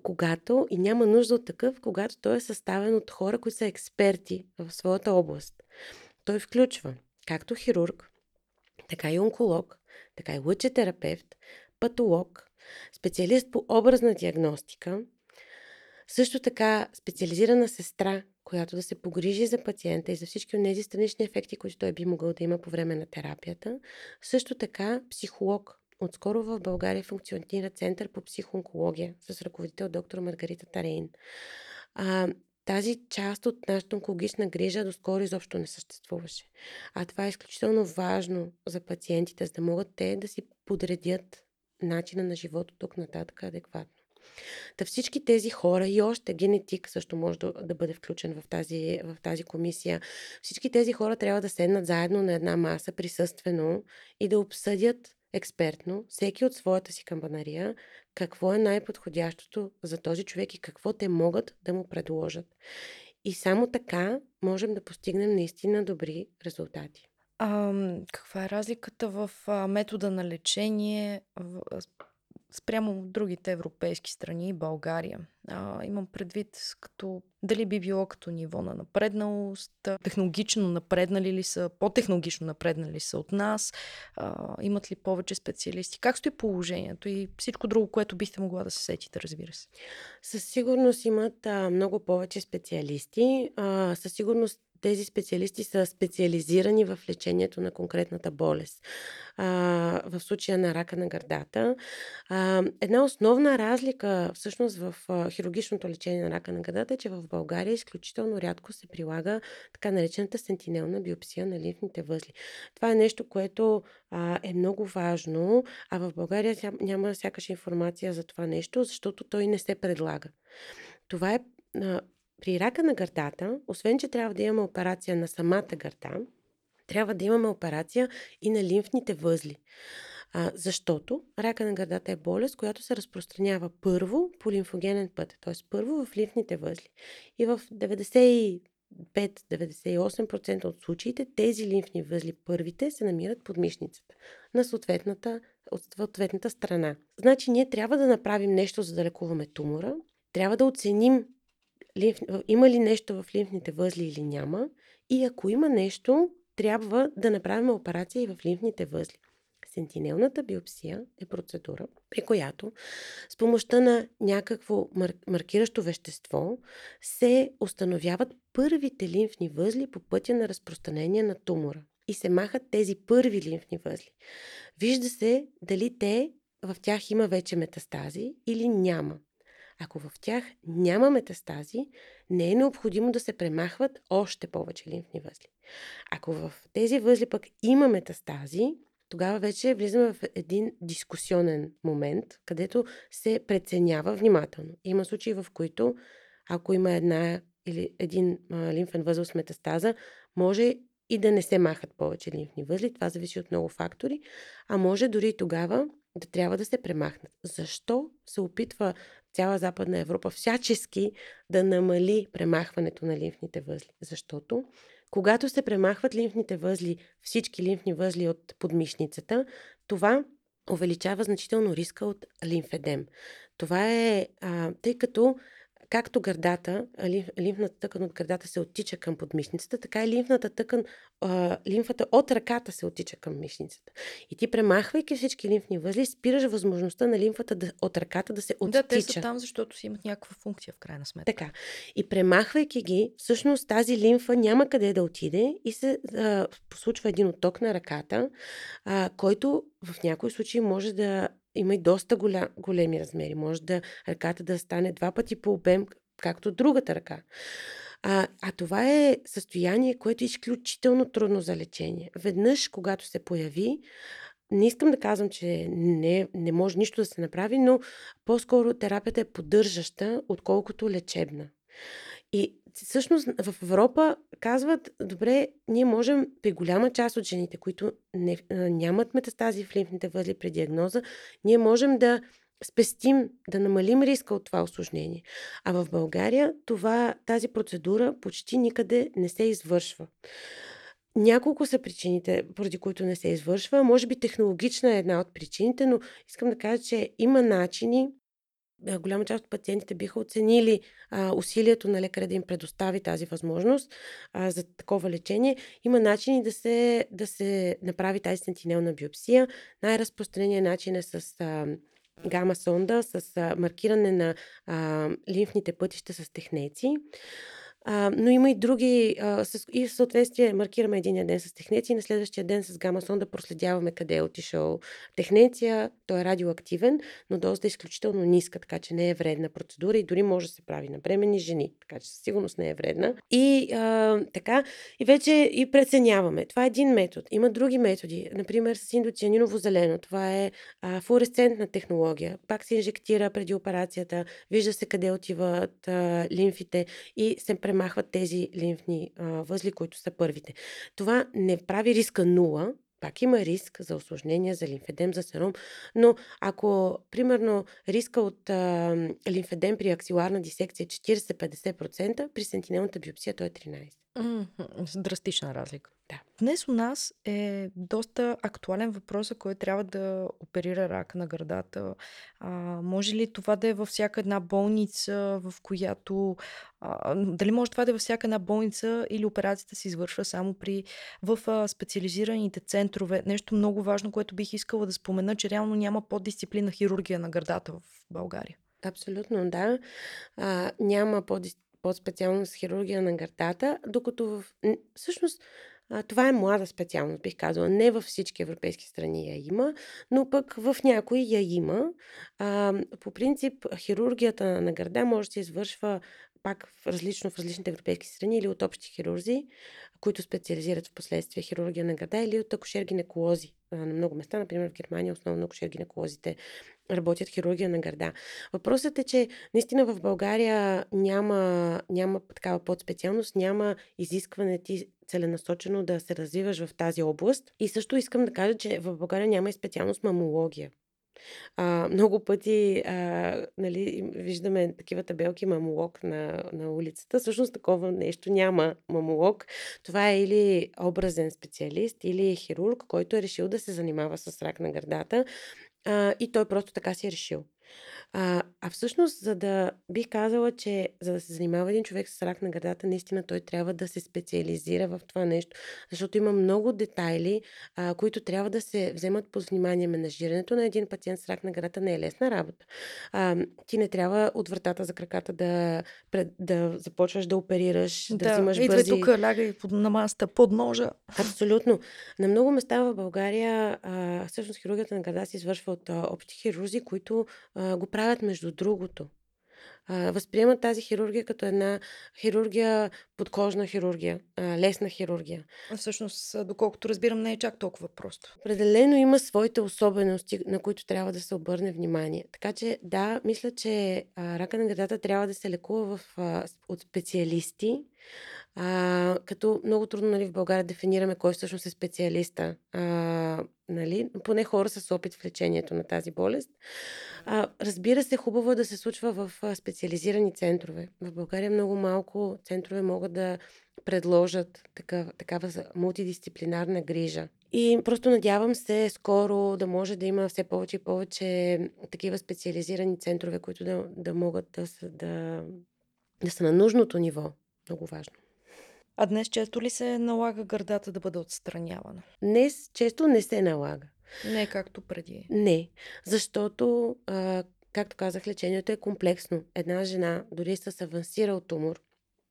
когато и няма нужда от такъв, когато той е съставен от хора, които са експерти в своята област. Той включва както хирург, така и онколог, така и лъчетерапевт, патолог, специалист по образна диагностика, също така специализирана сестра, която да се погрижи за пациента и за всички от тези странични ефекти, които той би могъл да има по време на терапията. Също така психолог. Отскоро в България функционира Център по психоонкология с ръководител доктор Маргарита Тарейн. А, тази част от нашата онкологична грижа доскоро изобщо не съществуваше. А това е изключително важно за пациентите, за да могат те да си подредят начина на живота тук нататък адекватно. Та всички тези хора и още генетик също може да, да бъде включен в тази, в тази комисия. Всички тези хора трябва да седнат заедно на една маса присъствено и да обсъдят експертно, всеки от своята си камбанария, какво е най-подходящото за този човек и какво те могат да му предложат. И само така можем да постигнем наистина добри резултати. А, каква е разликата в метода на лечение спрямо другите европейски страни и България. А, имам предвид като дали би било като ниво на напредналост, технологично напреднали ли са, по-технологично напреднали са от нас, а, имат ли повече специалисти, как стои положението и всичко друго, което бихте могла да се сетите, разбира се. Със сигурност имат а, много повече специалисти. А, със сигурност тези специалисти са специализирани в лечението на конкретната болест. А, в случая на рака на гърдата. А, една основна разлика всъщност в хирургичното лечение на рака на гърдата е, че в България изключително рядко се прилага така наречената сентинелна биопсия на лимфните възли. Това е нещо, което а, е много важно, а в България няма сякаш информация за това нещо, защото той не се предлага. Това е при рака на гърдата, освен че трябва да имаме операция на самата гърда, трябва да имаме операция и на лимфните възли. А, защото рака на гърдата е болест, която се разпространява първо по лимфогенен път, т.е. първо в лимфните възли. И в 95-98% от случаите тези лимфни възли първите се намират под мишницата на съответната, от съответната страна. Значи ние трябва да направим нещо за да лекуваме тумора, трябва да оценим лимф, има ли нещо в лимфните възли или няма. И ако има нещо, трябва да направим операция и в лимфните възли. Сентинелната биопсия е процедура, при която с помощта на някакво мар- маркиращо вещество се установяват първите лимфни възли по пътя на разпространение на тумора. И се махат тези първи лимфни възли. Вижда се дали те в тях има вече метастази или няма. Ако в тях няма метастази, не е необходимо да се премахват още повече лимфни възли. Ако в тези възли пък има метастази, тогава вече влизаме в един дискусионен момент, където се преценява внимателно. Има случаи, в които ако има една или един а, лимфен възел с метастаза, може и да не се махат повече лимфни възли. Това зависи от много фактори. А може дори и тогава да трябва да се премахнат. Защо се опитва цяла Западна Европа всячески да намали премахването на лимфните възли? Защото когато се премахват лимфните възли, всички лимфни възли от подмишницата, това увеличава значително риска от лимфедем. Това е, а, тъй като както гърдата, лимфната тъкан от гърдата се оттича към подмишницата, така и лимфната тъкан, лимфата от ръката се оттича към мишницата. И ти премахвайки всички лимфни възли, спираш възможността на лимфата да, от ръката да се оттича. Да, те са там, защото си имат някаква функция в крайна сметка. Така. И премахвайки ги, всъщност тази лимфа няма къде да отиде и се а, случва един отток на ръката, а, който в някои случаи може да има и доста голям, големи размери. Може да ръката да стане два пъти по обем, както другата ръка. А, а това е състояние, което е изключително трудно за лечение. Веднъж, когато се появи, не искам да казвам, че не, не може нищо да се направи, но по-скоро терапията е поддържаща, отколкото лечебна. И всъщност в Европа казват, добре, ние можем при голяма част от жените, които не, нямат метастази в лимфните възли при диагноза, ние можем да спестим, да намалим риска от това осложнение. А в България това, тази процедура почти никъде не се извършва. Няколко са причините, поради които не се извършва. Може би технологична е една от причините, но искам да кажа, че има начини голяма част от пациентите биха оценили а, усилието на лекаря да им предостави тази възможност а, за такова лечение. Има начини да се, да се направи тази сентинелна биопсия. Най-разпространеният начин е с а, гама сонда, с маркиране на а, лимфните пътища с технеци. А, но има и други, а, с, и в съответствие маркираме един ден с технеция и на следващия ден с гама сонда проследяваме къде е отишъл технеция. Той е радиоактивен, но дозата е изключително ниска, така че не е вредна процедура и дори може да се прави на бремени жени, така че със сигурност не е вредна. И а, така, и вече и преценяваме. Това е един метод. Има други методи, например с индоцианиново зелено. Това е а, флуоресцентна технология. Пак се инжектира преди операцията, вижда се къде отиват а, лимфите и се премахват тези лимфни а, възли, които са първите. Това не прави риска нула, пак има риск за осложнения, за лимфедем, за серум, но ако, примерно, риска от а, лимфедем при аксиларна дисекция е 40-50%, при сентинелната биопсия той е 13%. Mm-hmm. Драстична разлика. Да. Днес у нас е доста актуален въпрос, който трябва да оперира рака на гърдата. А, може ли това да е във всяка една болница, в която... А, дали може това да е във всяка една болница или операцията се извършва само при в а, специализираните центрове? Нещо много важно, което бих искала да спомена, че реално няма поддисциплина хирургия на гърдата в България. Абсолютно, да. А, няма поддисциплина по-специалност хирургия на гърдата, докато в... всъщност това е млада специалност, бих казала. Не във всички европейски страни я има, но пък в някои я има. По принцип, хирургията на гърда може да се извършва пак в различно в различните европейски страни или от общи хирурзи, които специализират в последствие хирургия на гърда или от акушер-гинеколози. На много места, например в Германия, основно акушер-гинеколозите работят хирургия на гърда. Въпросът е, че наистина в България няма, няма такава подспециалност, няма изискване ти целенасочено да се развиваш в тази област. И също искам да кажа, че в България няма и специалност мамология. А, много пъти а, нали, виждаме такива табелки мамолог на, на улицата. Всъщност такова нещо няма мамолог. Това е или образен специалист, или хирург, който е решил да се занимава с рак на гърдата. А, и той просто така си е решил. А, а всъщност, за да бих казала, че за да се занимава един човек с рак на гърдата, наистина той трябва да се специализира в това нещо, защото има много детайли, а, които трябва да се вземат под внимание. Менажирането на един пациент с рак на гърдата не е лесна работа. А, ти не трябва от вратата за краката да, пред, да започваш да оперираш, да, да взимаш идва бързи... тук, лягай под, на масата под ножа. Абсолютно. На много места в България а, всъщност хирургията на гърда се извършва от а, общи хирурзи, които а, го правят между другото. А, възприемат тази хирургия като една хирургия, подкожна хирургия, а, лесна хирургия. Всъщност, доколкото разбирам, не е чак толкова просто. Определено има своите особености, на които трябва да се обърне внимание. Така че, да, мисля, че а, рака на гърдата трябва да се лекува в, а, от специалисти, а, като много трудно нали, в България дефинираме кой всъщност е специалиста. А, нали? Поне хора с опит в лечението на тази болест. А, разбира се, хубаво е да се случва в специализирани центрове. В България много малко центрове могат да предложат такава, такава мултидисциплинарна грижа. И просто надявам се скоро да може да има все повече и повече такива специализирани центрове, които да, да могат да, да, да са на нужното ниво. Много важно. А днес често ли се налага гърдата да бъде отстранявана? Днес често не се налага. Не както преди. Не, защото, а, както казах, лечението е комплексно. Една жена, дори с авансирал тумор,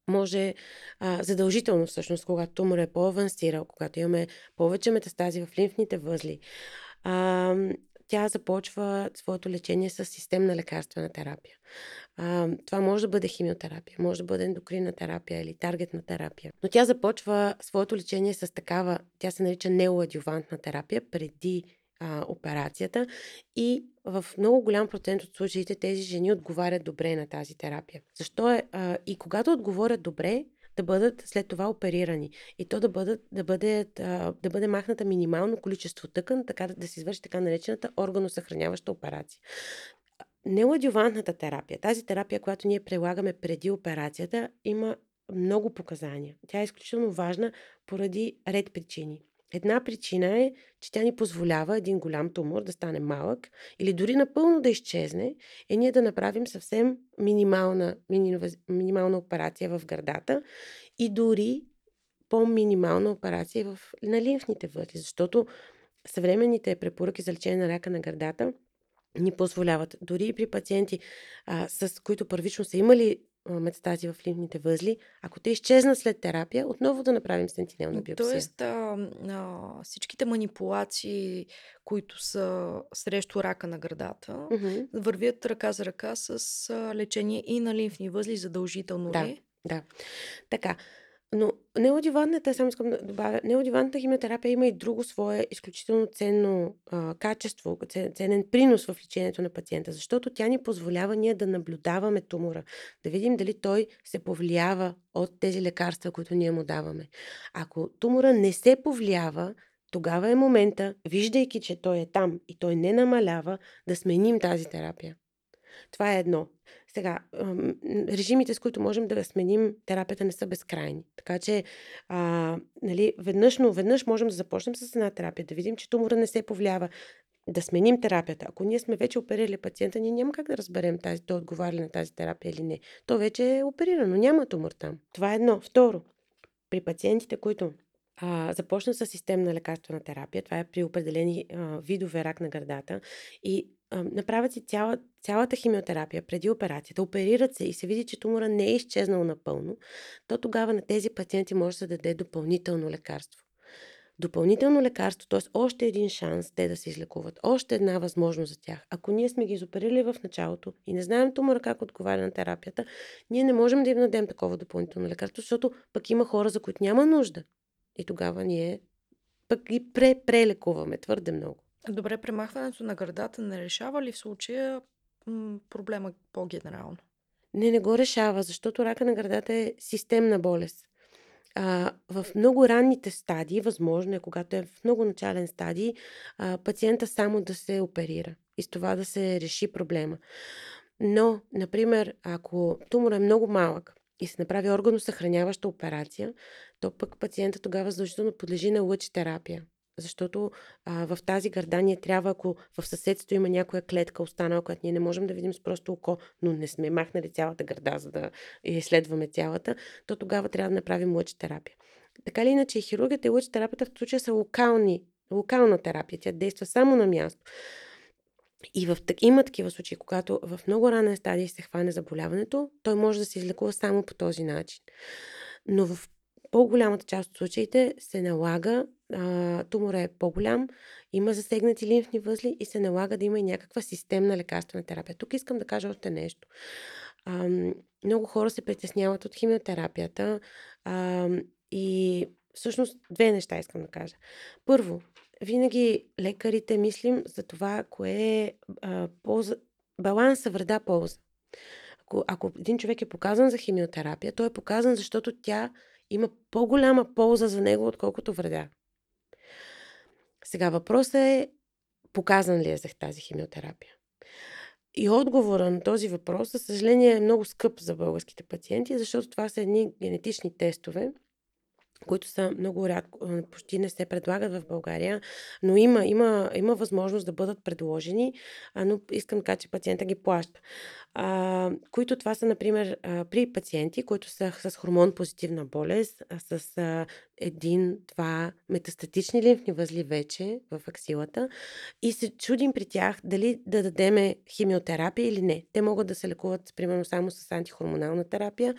може а, задължително всъщност, когато тумор е по-авансирал, когато имаме повече метастази в лимфните възли, а, тя започва своето лечение с системна лекарствена терапия. А, това може да бъде химиотерапия, може да бъде ендокринна терапия или таргетна терапия. Но тя започва своето лечение с такава, тя се нарича неоадювантна терапия преди а, операцията и в много голям процент от случаите тези жени отговарят добре на тази терапия. Защо е? А, и когато отговорят добре, да бъдат след това оперирани. И то да, бъдат, да, бъде, да бъде махната минимално количество тъкан, така да, да се извърши така наречената органосъхраняваща операция. Неоадювантната терапия, тази терапия, която ние прилагаме преди операцията, има много показания. Тя е изключително важна поради ред причини. Една причина е, че тя ни позволява един голям тумор да стане малък или дори напълно да изчезне и ние да направим съвсем минимална, минимална операция в гърдата и дори по-минимална операция в, на лимфните възли, защото съвременните препоръки за лечение на рака на гърдата ни позволяват. Дори и при пациенти, а, с които първично са имали метастази в лимфните възли, ако те изчезнат след терапия, отново да направим сентинелна биопсия. Тоест, а, а, всичките манипулации, които са срещу рака на градата, mm-hmm. вървят ръка за ръка с а, лечение и на лимфни възли задължително да, ли? Да, така. Но неодивантната, само искам да добавя, неодивантната химиотерапия има и друго свое изключително ценно а, качество, ценен принос в лечението на пациента, защото тя ни позволява ние да наблюдаваме тумора, да видим дали той се повлиява от тези лекарства, които ние му даваме. Ако тумора не се повлиява, тогава е момента, виждайки, че той е там и той не намалява, да сменим тази терапия. Това е едно. Сега, режимите, с които можем да сменим терапията, не са безкрайни. Така че, а, нали, веднъж, но веднъж можем да започнем с една терапия, да видим, че тумора не се повлиява, да сменим терапията. Ако ние сме вече оперирали пациента, ние няма как да разберем тази, той отговаря ли на тази терапия или не. То вече е оперирано, няма тумор там. Това е едно. Второ, при пациентите, които а, започна с системна лекарствена терапия. Това е при определени а, видове рак на гърдата. И направят си цяла, цялата химиотерапия преди операцията, оперират се и се види, че тумора не е изчезнал напълно, то тогава на тези пациенти може да се даде допълнително лекарство. Допълнително лекарство, т.е. още един шанс те да се излекуват, още една възможност за тях. Ако ние сме ги изоперили в началото и не знаем тумора как отговаря на терапията, ние не можем да им дадем такова допълнително лекарство, защото пък има хора, за които няма нужда. И тогава ние пък ги пре-прелекуваме твърде много. Добре, премахването на гърдата не решава ли в случая м- проблема по-генерално? Не, не го решава, защото рака на гърдата е системна болест. А, в много ранните стадии, възможно е, когато е в много начален стадий, а, пациента само да се оперира и с това да се реши проблема. Но, например, ако тумор е много малък и се направи органосъхраняваща операция, то пък пациента тогава задължително подлежи на лъч терапия защото а, в тази гърда ние трябва, ако в съседство има някоя клетка останала, която ние не можем да видим с просто око, но не сме махнали цялата гърда, за да изследваме цялата, то тогава трябва да направим лъчетерапия. Така или иначе, хирургията и лъчетерапията в случая са локални, локална терапия. Тя действа само на място. И в, има такива случаи, когато в много ранен стадий се хване заболяването, той може да се излекува само по този начин. Но в по-голямата част от случаите се налага, а, тумора е по-голям, има засегнати лимфни възли и се налага да има и някаква системна лекарствена терапия. Тук искам да кажа още нещо. А, много хора се притесняват от химиотерапията а, и всъщност две неща искам да кажа. Първо, винаги лекарите мислим за това, кое е а, полза, баланса вреда-полза. Ако, ако един човек е показан за химиотерапия, той е показан, защото тя има по-голяма полза за него, отколкото вреда. Сега въпросът е, показан ли е за тази химиотерапия? И отговора на този въпрос, за съжаление, е много скъп за българските пациенти, защото това са едни генетични тестове, които са много рядко, почти не се предлагат в България, но има, има, има възможност да бъдат предложени, но искам така, че пациента ги плаща. А, които това са, например, при пациенти, които са с хормон позитивна болест, с а, един-два метастатични лимфни възли вече в аксилата и се чудим при тях дали да дадеме химиотерапия или не. Те могат да се лекуват, примерно, само с антихормонална терапия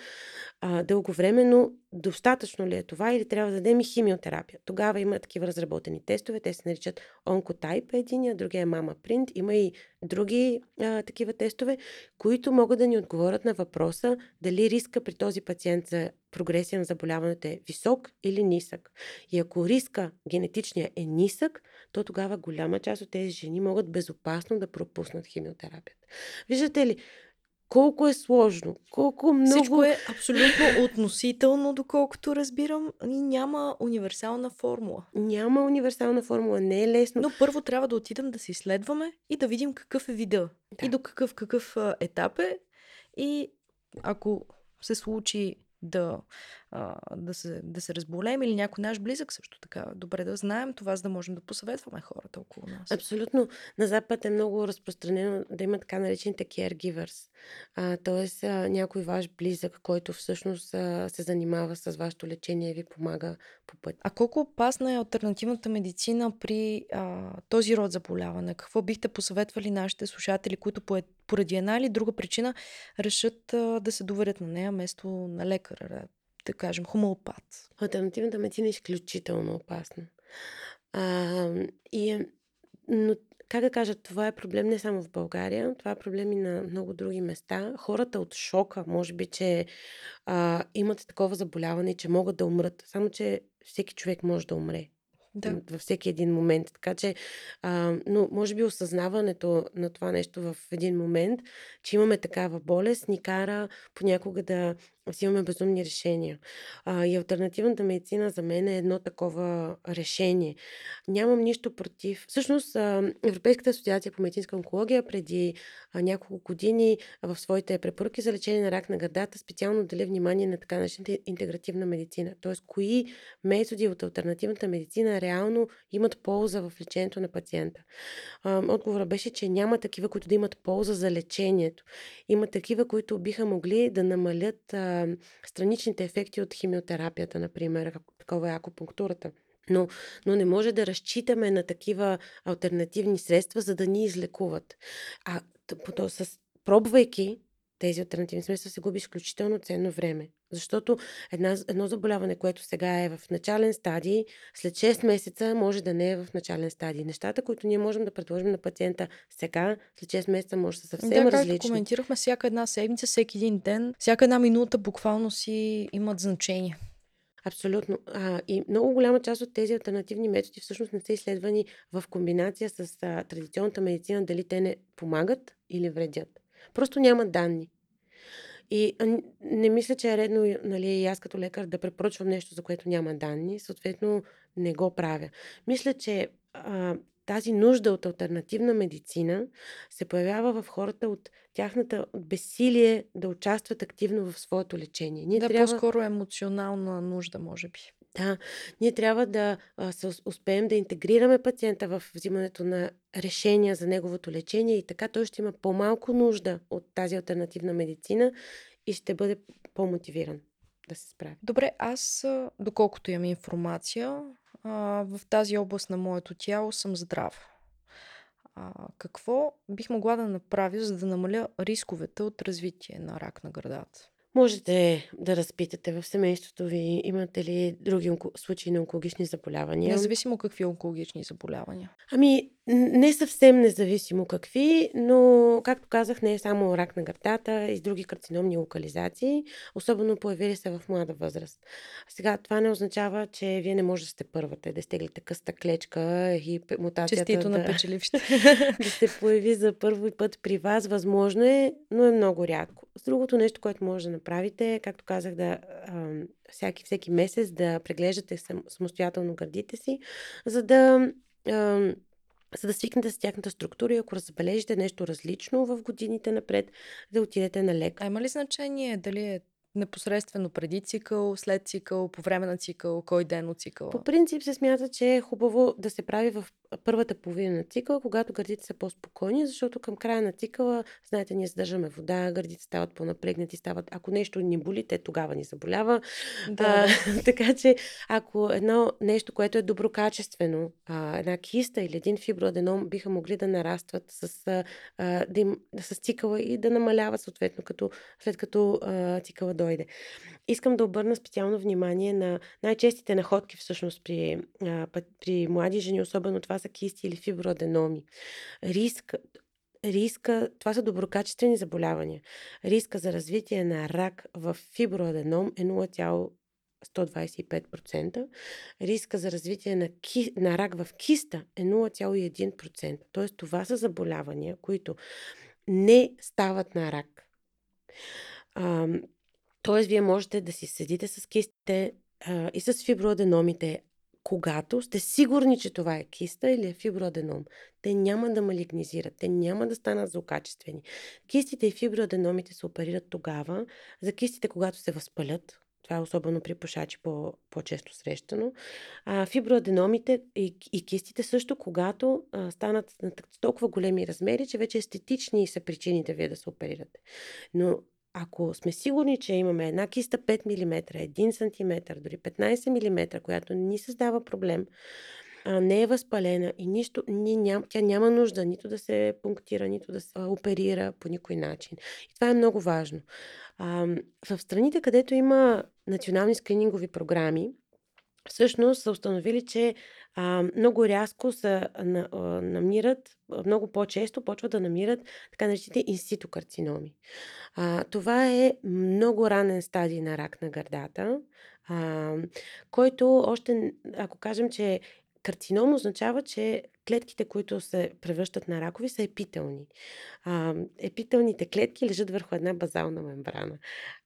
а, дълговременно. Достатъчно ли е това или трябва да дадем и химиотерапия? Тогава има такива разработени тестове. Те се наричат един, а другия е Mama Print. Има и други а, такива тестове, които могат да ни отговорят на въпроса дали риска при този пациент за прогресия на заболяването е висок или нисък. И ако риска генетичния е нисък, то тогава голяма част от тези жени могат безопасно да пропуснат химиотерапията. Виждате ли, колко е сложно, колко много... Всичко е абсолютно относително, доколкото разбирам. И няма универсална формула. Няма универсална формула, не е лесно. Но първо трябва да отидем да се изследваме и да видим какъв е вида. Да. И до какъв, какъв етап е. И ако се случи да, а, да, се, да се разболеем или някой наш близък също така. Добре да знаем това, за да можем да посъветваме хората около нас. Абсолютно. На Запад е много разпространено да има така наречените caregivers. А, тоест а, някой ваш близък, който всъщност а, се занимава с вашето лечение и ви помага по път. А колко опасна е альтернативната медицина при а, този род заболяване? Какво бихте посъветвали нашите слушатели, които по поради една или друга причина решат а, да се доверят на нея, вместо на лекара, да кажем, хомеопат. Альтернативната медицина е изключително опасна. А, и е, но, как да кажа, това е проблем не само в България, това е проблем и на много други места. Хората от шока, може би, че а, имат такова заболяване, че могат да умрат. Само, че всеки човек може да умре да. във всеки един момент. Така че, а, но може би осъзнаването на това нещо в един момент, че имаме такава болест, ни кара понякога да взимаме безумни решения. А, и альтернативната медицина за мен е едно такова решение. Нямам нищо против. Всъщност, а, Европейската асоциация по медицинска онкология преди а, няколко години в своите препоръки за лечение на рак на гърдата специално дали внимание на така наречената интегративна медицина. Тоест, кои методи от альтернативната медицина реално имат полза в лечението на пациента. А, отговора беше, че няма такива, които да имат полза за лечението. Има такива, които биха могли да намалят а, страничните ефекти от химиотерапията, например, такова е акупунктурата. Но, но не може да разчитаме на такива альтернативни средства, за да ни излекуват. А то, с, пробвайки тези альтернативни средства се губи изключително ценно време. Защото една, едно заболяване, което сега е в начален стадий, след 6 месеца може да не е в начален стадий. Нещата, които ние можем да предложим на пациента сега, след 6 месеца може да са съвсем да, различни. Да, коментирахме всяка една седмица, всеки един ден, всяка една минута буквално си имат значение. Абсолютно. А, и много голяма част от тези альтернативни методи всъщност не са изследвани в комбинация с а, традиционната медицина, дали те не помагат или вредят. Просто няма данни. И не мисля, че е редно нали, и аз като лекар да препоръчвам нещо, за което няма данни. Съответно, не го правя. Мисля, че а, тази нужда от альтернативна медицина се появява в хората от тяхната от безсилие да участват активно в своето лечение. Ние да, трябва... по-скоро емоционална нужда, може би. Да, ние трябва да а, се успеем да интегрираме пациента в взимането на решения за неговото лечение и така той ще има по-малко нужда от тази альтернативна медицина и ще бъде по-мотивиран да се справи. Добре, аз, доколкото имам информация, в тази област на моето тяло съм здрава. А, какво бих могла да направя, за да намаля рисковете от развитие на рак на гърдата? Можете да разпитате в семейството ви, имате ли други случаи на онкологични заболявания. Независимо какви онкологични заболявания. Ами, не съвсем независимо какви, но, както казах, не е само рак на гърдата и с други карциномни локализации, особено появили се в млада възраст. Сега, това не означава, че вие не можете да сте първата, да стеглите къста клечка и мутацията Честито да, на печеливще. да се появи за първи път при вас. Възможно е, но е много рядко. С другото нещо, което може да направите, е, както казах, да всяки, всеки месец да преглеждате самостоятелно гърдите си, за да за да свикнете с тяхната структура и ако забележите нещо различно в годините напред, да отидете на лекар. А има ли значение дали е непосредствено преди цикъл, след цикъл, по време на цикъл, кой ден от цикъла? По принцип се смята, че е хубаво да се прави в първата половина на цикъла, когато гърдите са по-спокойни, защото към края на цикъла, знаете, ние задържаме вода, гърдите стават по-напрегнати, стават. Ако нещо ни боли, те тогава ни заболява. Да, а, да. така че, ако едно нещо, което е доброкачествено, а, една киста или един фиброаденом биха могли да нарастват с, а, да им, с цикъла и да намаляват съответно, като, след като а, цикъла дойде. Искам да обърна специално внимание на най-честите находки всъщност при, при млади жени, особено това са кисти или фиброаденоми. Риск, риска, това са доброкачествени заболявания. Риска за развитие на рак в фиброаденом е 0,125%. Риска за развитие на, ки, на рак в киста е 0,1%. Тоест това са заболявания, които не стават на рак. Тоест, вие можете да си седите с кистите а, и с фиброаденомите, когато сте сигурни, че това е киста или е фиброаденом. Те няма да малигнизират, те няма да станат злокачествени. Кистите и фиброаденомите се оперират тогава, за кистите, когато се възпалят, това е особено при пушачи по, по-често срещано. А, фиброаденомите и, и кистите също, когато а, станат на толкова големи размери, че вече естетични са причините вие да се оперирате. Но ако сме сигурни, че имаме една киста 5 мм, 1 см, дори 15 мм, която ни създава проблем, а, не е възпалена и нищо, ни ням, тя няма нужда нито да се пунктира, нито да се оперира по никой начин. И това е много важно. А, в страните, където има национални скринингови програми, всъщност са установили, че а, много рязко се на, а, намират, много по-често почват да намират така наречените инситокарциноми. А, това е много ранен стадий на рак на гърдата, а, който още, ако кажем, че карцином означава, че клетките, които се превръщат на ракови, са епителни. А, епителните клетки лежат върху една базална мембрана.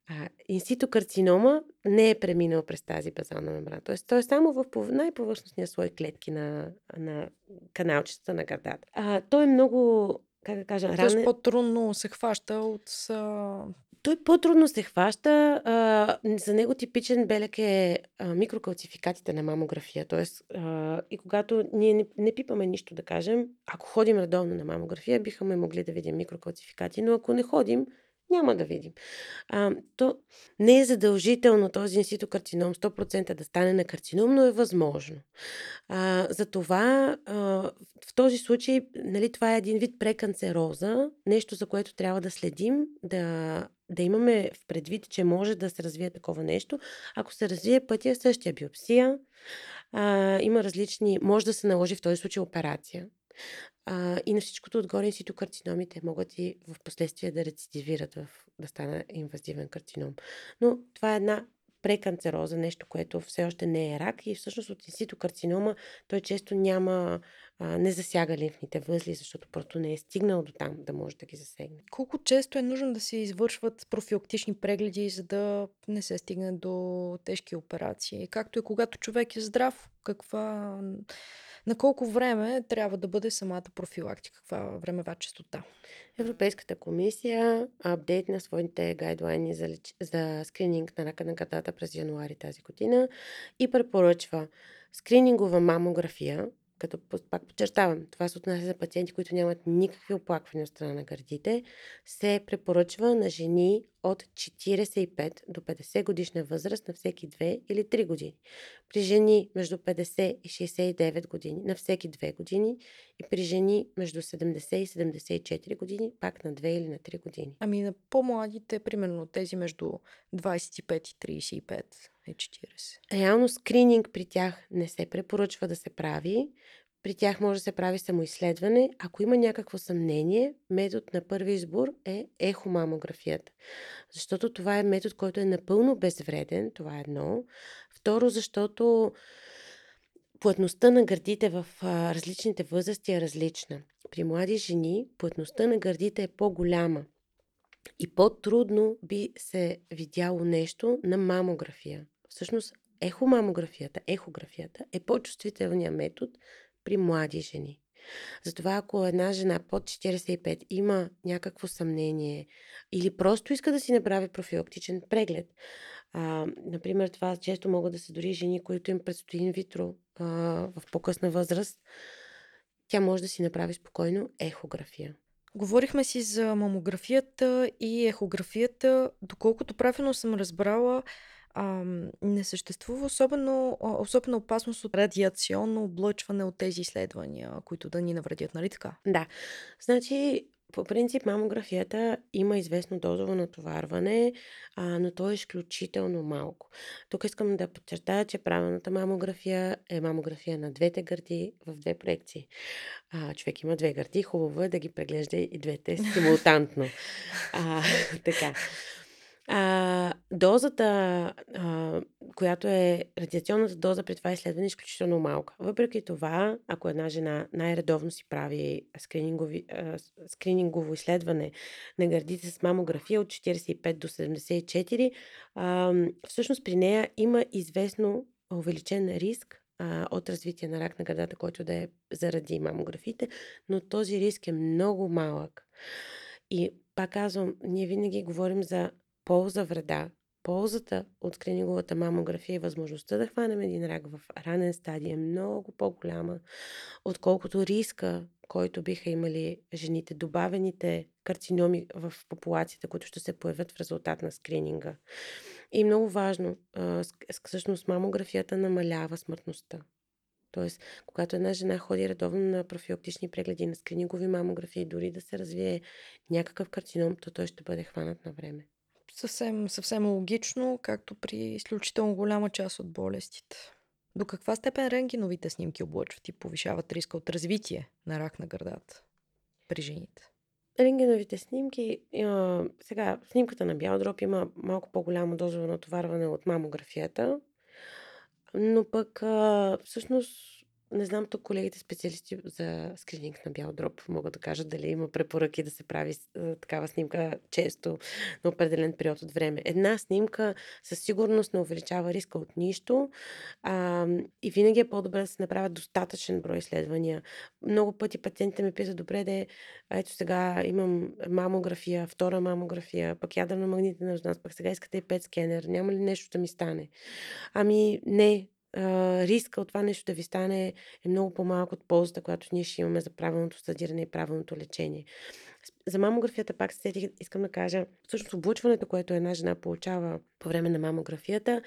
А, инситокарцинома не е преминал през тази базална мембрана. Тоест, той е само в най-повърхностния слой клетки на, на каналчетата на гърдата. А, той е много как да кажа, Тоест по-трудно се хваща от той по-трудно се хваща. А, за него типичен белек е а, микрокалцификатите на мамография. Тоест, а, и когато ние не, не пипаме нищо, да кажем, ако ходим редовно на мамография, бихме могли да видим микрокалцификати, но ако не ходим, няма да видим. А, то не е задължително този инситокарцином 100% да стане на карцином, но е възможно. А, затова а, в този случай нали, това е един вид преканцероза, нещо за което трябва да следим, да, да имаме в предвид, че може да се развие такова нещо. Ако се развие пътя е същия биопсия, а, има различни, може да се наложи в този случай операция. А, и на всичкото отгоре инситокарциномите могат и в последствие да рецидивират, в, да стане инвазивен карцином. Но това е една преканцероза, нещо, което все още не е рак и всъщност от инситокарцинома той често няма, а, не засяга лимфните възли, защото просто не е стигнал до там да може да ги засегне. Колко често е нужно да се извършват профилактични прегледи, за да не се стигне до тежки операции? Както и когато човек е здрав, каква на колко време трябва да бъде самата профилактика? Каква времева частота? Европейската комисия апдейтна своите гайдлайни за, леч... за скрининг на рака на гърдата през януари тази година и препоръчва скринингова мамография, като пак подчертавам, това се отнася за пациенти, които нямат никакви оплаквания от страна на гърдите, се препоръчва на жени от 45 до 50 годишна възраст на всеки 2 или 3 години. При жени между 50 и 69 години на всеки 2 години и при жени между 70 и 74 години пак на 2 или на 3 години. Ами на по-младите, примерно тези между 25 и 35 и 40. Реално скрининг при тях не се препоръчва да се прави. При тях може да се прави самоизследване. Ако има някакво съмнение, метод на първи избор е ехомамографията. Защото това е метод, който е напълно безвреден. Това е едно. Второ, защото плътността на гърдите в а, различните възрасти е различна. При млади жени плътността на гърдите е по-голяма и по-трудно би се видяло нещо на мамография. Всъщност, ехомамографията, ехографията е по-чувствителният метод при млади жени. Затова ако една жена под 45 има някакво съмнение или просто иска да си направи профилактичен преглед, а, например, това често могат да се дори жени, които им предстои инвитро а, в по-късна възраст, тя може да си направи спокойно ехография. Говорихме си за мамографията и ехографията. Доколкото правилно съм разбрала, не съществува особено, особено опасност от радиационно облъчване от тези изследвания, които да ни навредят, нали така? Да. Значи, по принцип, мамографията има известно дозово натоварване, а, но то е изключително малко. Тук искам да подчертая, че правилната мамография е мамография на двете гърди в две проекции. А, човек има две гърди, хубаво е да ги преглежда и двете симултантно. А, така. А, дозата, а, която е радиационната доза при това изследване е изключително малка. Въпреки това, ако една жена най-редовно си прави скринингови, а, скринингово изследване на гърдите с мамография от 45 до 74, а, всъщност при нея има известно увеличен риск а, от развитие на рак на гърдата, който да е заради мамографите, но този риск е много малък. И пак казвам, ние винаги говорим за полза, вреда. Ползата от скрининговата мамография и възможността да хванем един рак в ранен стадий е много по-голяма, отколкото риска, който биха имали жените, добавените карциноми в популацията, които ще се появят в резултат на скрининга. И много важно, всъщност мамографията намалява смъртността. Тоест, когато една жена ходи редовно на профилактични прегледи на скринингови мамографии, дори да се развие някакъв карцином, то той ще бъде хванат на време. Съвсем, съвсем логично, както при изключително голяма част от болестите. До каква степен рентгеновите снимки облъчват и повишават риска от развитие на рак на гърдата при жените? Рентгеновите снимки, сега снимката на бял дроб има малко по-голямо дозово натоварване от мамографията, но пък всъщност не знам тук колегите специалисти за скрининг на бял дроб могат да кажат дали има препоръки да се прави такава снимка често на определен период от време. Една снимка със сигурност не увеличава риска от нищо а, и винаги е по-добре да се направят достатъчен брой изследвания. Много пъти пациентите ми писат, добре, да ето сега имам мамография, втора мамография, пък ядрено магнитен резонанс, пък сега искате и пет скенер, няма ли нещо да ми стане? Ами не, риска от това нещо да ви стане е много по-малко от ползата, която ние ще имаме за правилното стадиране и правилното лечение. За мамографията пак се искам да кажа, всъщност облъчването, което една жена получава по време на мамографията,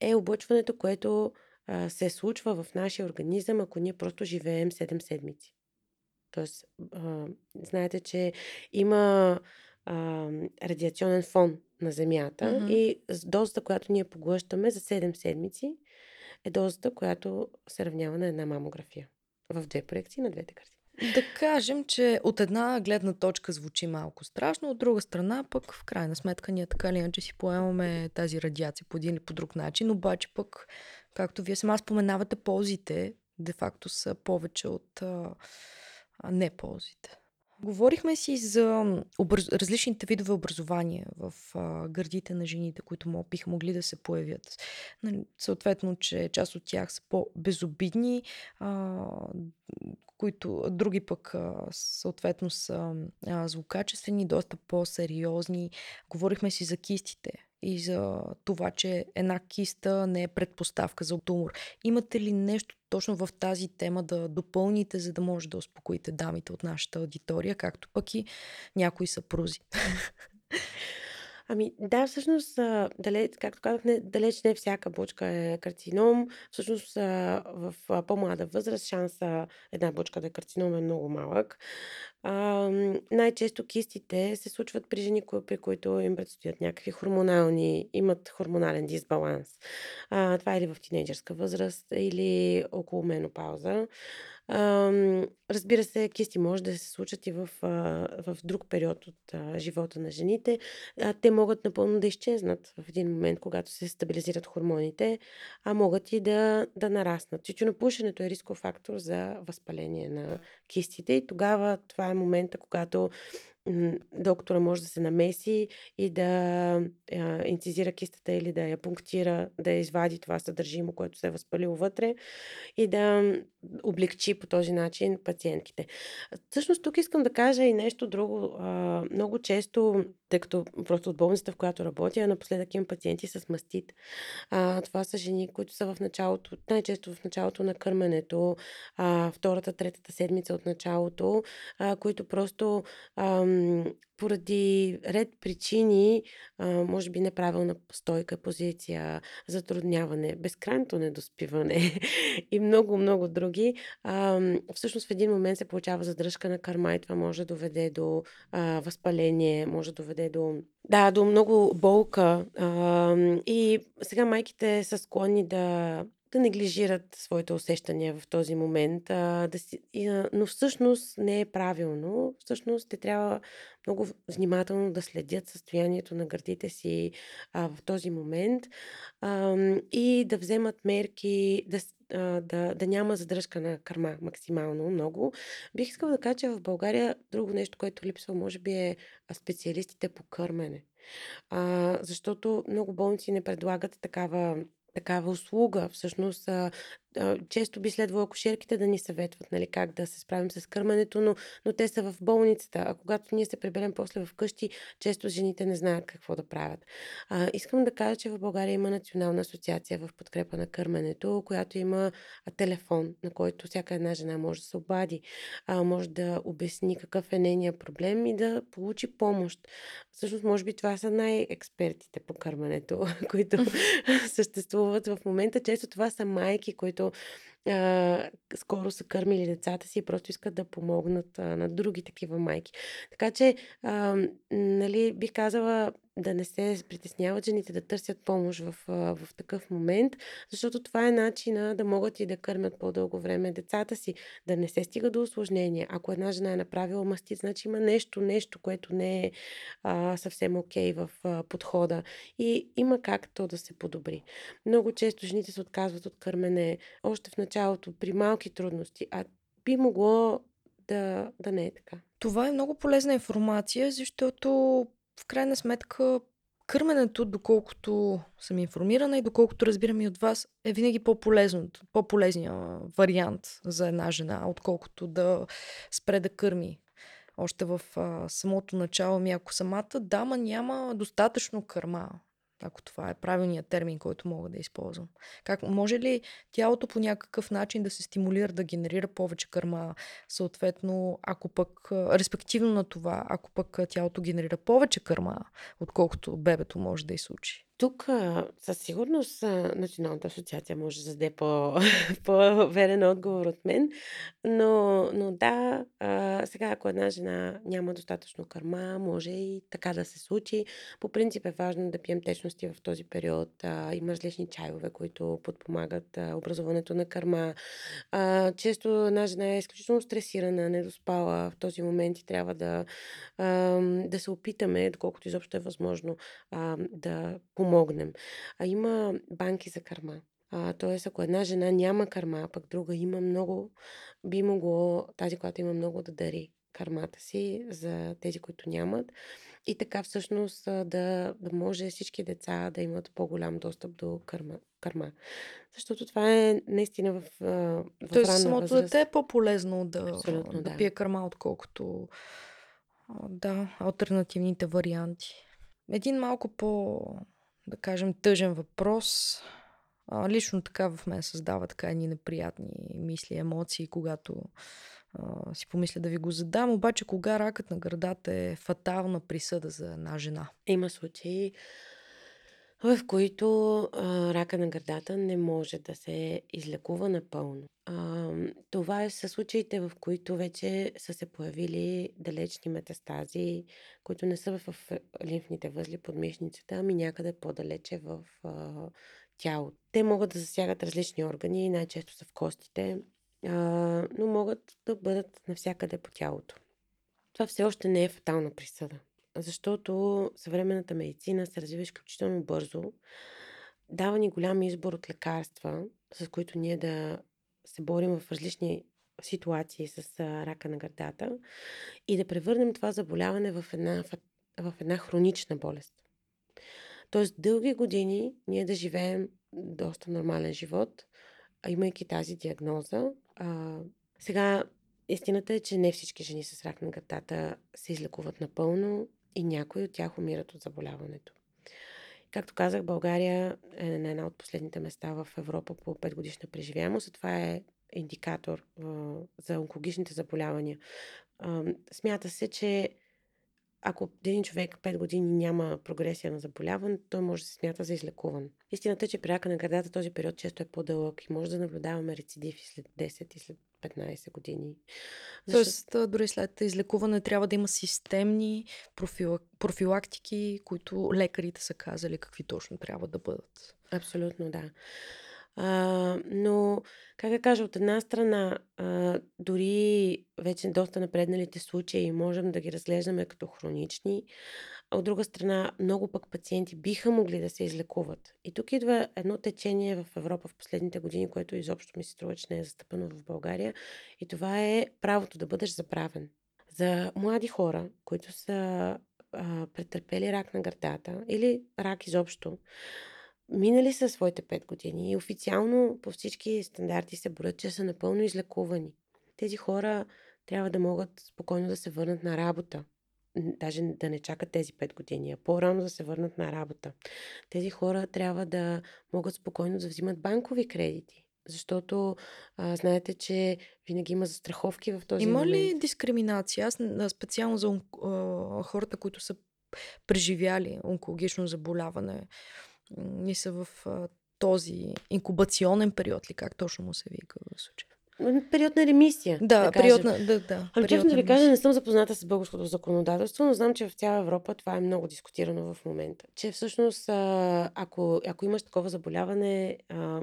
е облъчването, което а, се случва в нашия организъм, ако ние просто живеем 7 седмици. Тоест, а, знаете, че има а, радиационен фон на Земята mm-hmm. и дозата, която ние поглъщаме за 7 седмици, е дозата, която се равнява на една мамография. В две проекции на двете карти. Да кажем, че от една гледна точка звучи малко страшно, от друга страна пък в крайна сметка ние така или иначе си поемаме тази радиация по един или по друг начин, обаче пък, както вие сама споменавате, ползите де-факто са повече от а, не ползите. Говорихме си за образ... различните видове образование в а, гърдите на жените, които мо... биха могли да се появят. Нали, Съответно, че част от тях са по-безобидни, а, които други пък а, съответно са а, злокачествени, доста по-сериозни. Говорихме си за кистите и за това, че една киста не е предпоставка за тумор. Имате ли нещо точно в тази тема да допълните, за да може да успокоите дамите от нашата аудитория, както пък и някои съпрузи? Ами да, всъщност, далеч, както казах, не, далеч не всяка бучка е карцином. Всъщност в по-млада възраст шанса една бучка да е карцином е много малък. А, най-често кистите се случват при жени, при които им предстоят някакви хормонални, имат хормонален дисбаланс. А, това е или в тинейджърска възраст, или около менопауза. Ам, разбира се, кисти може да се случат и в, а, в друг период от а, живота на жените. А, те могат напълно да изчезнат в един момент, когато се стабилизират хормоните, а могат и да, да нараснат. Тютюнопушенето е рисков фактор за възпаление на кистите и тогава това е момента, когато доктора може да се намеси и да а, инцизира кистата или да я пунктира, да извади това съдържимо, което се е възпалило вътре и да облегчи по този начин пациентките. Всъщност тук искам да кажа и нещо друго. А, много често, тъй като просто от болницата, в която работя, напоследък имам пациенти с мастит. А, това са жени, които са в началото, най-често в началото на кърменето, а, втората, третата седмица от началото, а, които просто а, поради ред причини, а, може би неправилна стойка, позиция, затрудняване, безкрайното недоспиване и много, много други, а, всъщност в един момент се получава задръжка на кърма и това може да доведе до а, възпаление, може да доведе до да, до много болка. А, и сега майките са склонни да да неглижират своите усещания в този момент, а, да си, а, но всъщност не е правилно. Всъщност те трябва много внимателно да следят състоянието на гърдите си а, в този момент а, и да вземат мерки, да, а, да, да няма задръжка на кърма максимално много. Бих искала да кажа, че в България друго нещо, което липсва, може би е специалистите по кърмене. А, защото много болници не предлагат такава такава услуга. Всъщност, често би следвало акушерките да ни съветват нали, как да се справим с кърмането, но, но те са в болницата. А когато ние се приберем после в къщи, често жените не знаят какво да правят. А, искам да кажа, че в България има национална асоциация в подкрепа на кърменето, която има телефон, на който всяка една жена може да се обади, а, може да обясни какъв е нейният проблем и да получи помощ. Всъщност, може би това са най-експертите по кърменето, които съществуват в момента. Често това са майки, които а, скоро са кърмили децата си и просто искат да помогнат а, на други такива майки. Така че, а, нали, бих казала, да не се притесняват жените да търсят помощ в, в такъв момент, защото това е начина да могат и да кърмят по-дълго време децата си, да не се стига до осложнения. Ако една жена е направила мастит, значи има нещо, нещо, което не е а, съвсем окей okay в а, подхода и има как то да се подобри. Много често жените се отказват от кърмене още в началото при малки трудности, а би могло да, да не е така. Това е много полезна информация, защото в крайна сметка кърменето, доколкото съм информирана и доколкото разбирам и от вас, е винаги по-полезно, по-полезния вариант за една жена, отколкото да спре да кърми. Още в а, самото начало ми, ако самата дама няма достатъчно кърма, ако това е правилният термин, който мога да използвам. Как, може ли тялото по някакъв начин да се стимулира да генерира повече кърма, съответно, ако пък, респективно на това, ако пък тялото генерира повече кърма, отколкото бебето може да и Тук със сигурност Националната асоциация може да даде по, по-верен отговор от мен, но, но да, а, сега ако една жена няма достатъчно кърма, може и така да се случи. По принцип е важно да пием течности в този период. А, има различни чайове, които подпомагат а, образуването на кърма. А, често една жена е изключително стресирана, недоспала в този момент и трябва да, а, да се опитаме, доколкото изобщо е възможно, а, да помогнем. А има банки за кърма. А, тоест, ако една жена няма кърма, а пък друга има много, би могло тази, която има много да дари кармата си за тези, които нямат. И така всъщност да, да може всички деца да имат по-голям достъп до кърма. кърма. Защото това е наистина в, в Тоест, самото възраст. дете е по-полезно да, Абсолютно, да да. пие кърма, отколкото да, альтернативните варианти. Един малко по, да кажем, тъжен въпрос. А, лично така в мен създава така едни неприятни мисли, емоции, когато а, си помисля да ви го задам. Обаче, кога ракът на гърдата е фатална присъда за една жена? Има случаи, в които а, рака на гърдата не може да се излекува напълно. А, това е са случаите, в които вече са се появили далечни метастази, които не са в лимфните възли под мишницата, ами някъде по-далече в а, тялото. Те могат да засягат различни органи, най-често са в костите, а, но могат да бъдат навсякъде по тялото. Това все още не е фатална присъда, защото съвременната медицина се развива изключително бързо. Дава ни голям избор от лекарства, с които ние да се борим в различни ситуации с рака на гърдата и да превърнем това заболяване в една, в една хронична болест. Тоест дълги години ние да живеем доста нормален живот, имайки тази диагноза. А, сега, истината е, че не всички жени с рак на гърдата се излекуват напълно и някои от тях умират от заболяването. Както казах, България е на една от последните места в Европа по 5 годишна преживяемост. Това е индикатор а, за онкологичните заболявания. А, смята се, че ако един човек 5 години няма прогресия на заболяване, той може да се смята за излекуван. Истината е, че при рака на гърдата този период често е по-дълъг и може да наблюдаваме рецидив и след 10 и след 15 години. Тоест, а, дори след излекуване трябва да има системни профила... профилактики, които лекарите са казали какви точно трябва да бъдат. Абсолютно, да. А, но, как да кажа, от една страна, а, дори вече доста напредналите случаи можем да ги разглеждаме като хронични, а от друга страна, много пък пациенти биха могли да се излекуват. И тук идва едно течение в Европа в последните години, което изобщо ми се струва, че не е застъпено в България. И това е правото да бъдеш забравен. За млади хора, които са а, претърпели рак на гърдата или рак изобщо, минали са своите 5 години и официално по всички стандарти се борят, че са напълно излекувани. Тези хора трябва да могат спокойно да се върнат на работа. Даже да не чакат тези 5 години, а по-рано да се върнат на работа. Тези хора трябва да могат спокойно да взимат банкови кредити. Защото а, знаете, че винаги има застраховки в този Има момент. ли дискриминация? Аз специално за а, хората, които са преживяли онкологично заболяване м, и са в а, този инкубационен период ли, как точно му се вика в случая? Период на ремисия. Да, кажем. период на... Да, да, Ами период честно да ви кажа, не съм запозната с българското законодателство, но знам, че в цяла Европа това е много дискутирано в момента. Че всъщност, ако, ако имаш такова заболяване,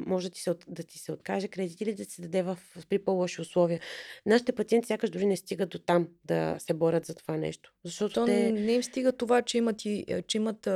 може да ти, се, да ти се откаже кредит или да се даде в, при по-лоши условия. Нашите пациенти сякаш дори не стигат до там да се борят за това нещо. Защото То те... не им стига това, че имат, и, че имат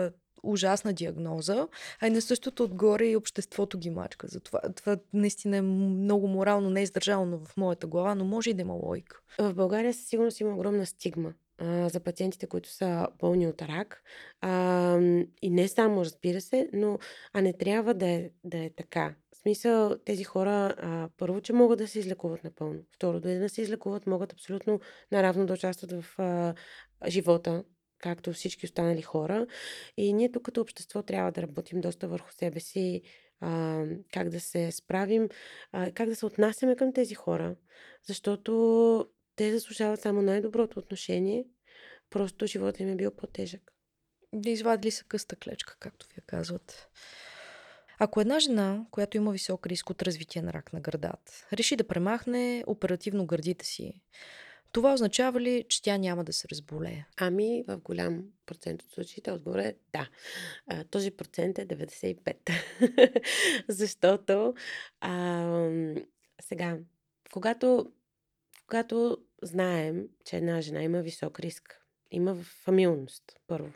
ужасна диагноза, а и на същото отгоре и обществото ги мачка. Затова това наистина е много морално не издържано в моята глава, но може и да има логика. В България със сигурност има огромна стигма а, за пациентите, които са болни от рак. А, и не само, разбира се, но а не трябва да е, да е така. В смисъл, тези хора, а, първо, че могат да се излекуват напълно. Второ, дори да се излекуват, могат абсолютно наравно да участват в а, живота, както всички останали хора. И ние тук като общество трябва да работим доста върху себе си, а, как да се справим, а, как да се отнасяме към тези хора, защото те заслужават само най-доброто отношение, просто живота им е бил по-тежък. Да извадили са къста клечка, както вие казват. Ако една жена, която има висок риск от развитие на рак на гърдата, реши да премахне оперативно гърдите си, това означава ли, че тя няма да се разболее? Ами, в голям процент от случаите отговор е да. Този процент е 95. Защото а, сега, когато, когато знаем, че една жена има висок риск, има фамилност, първо.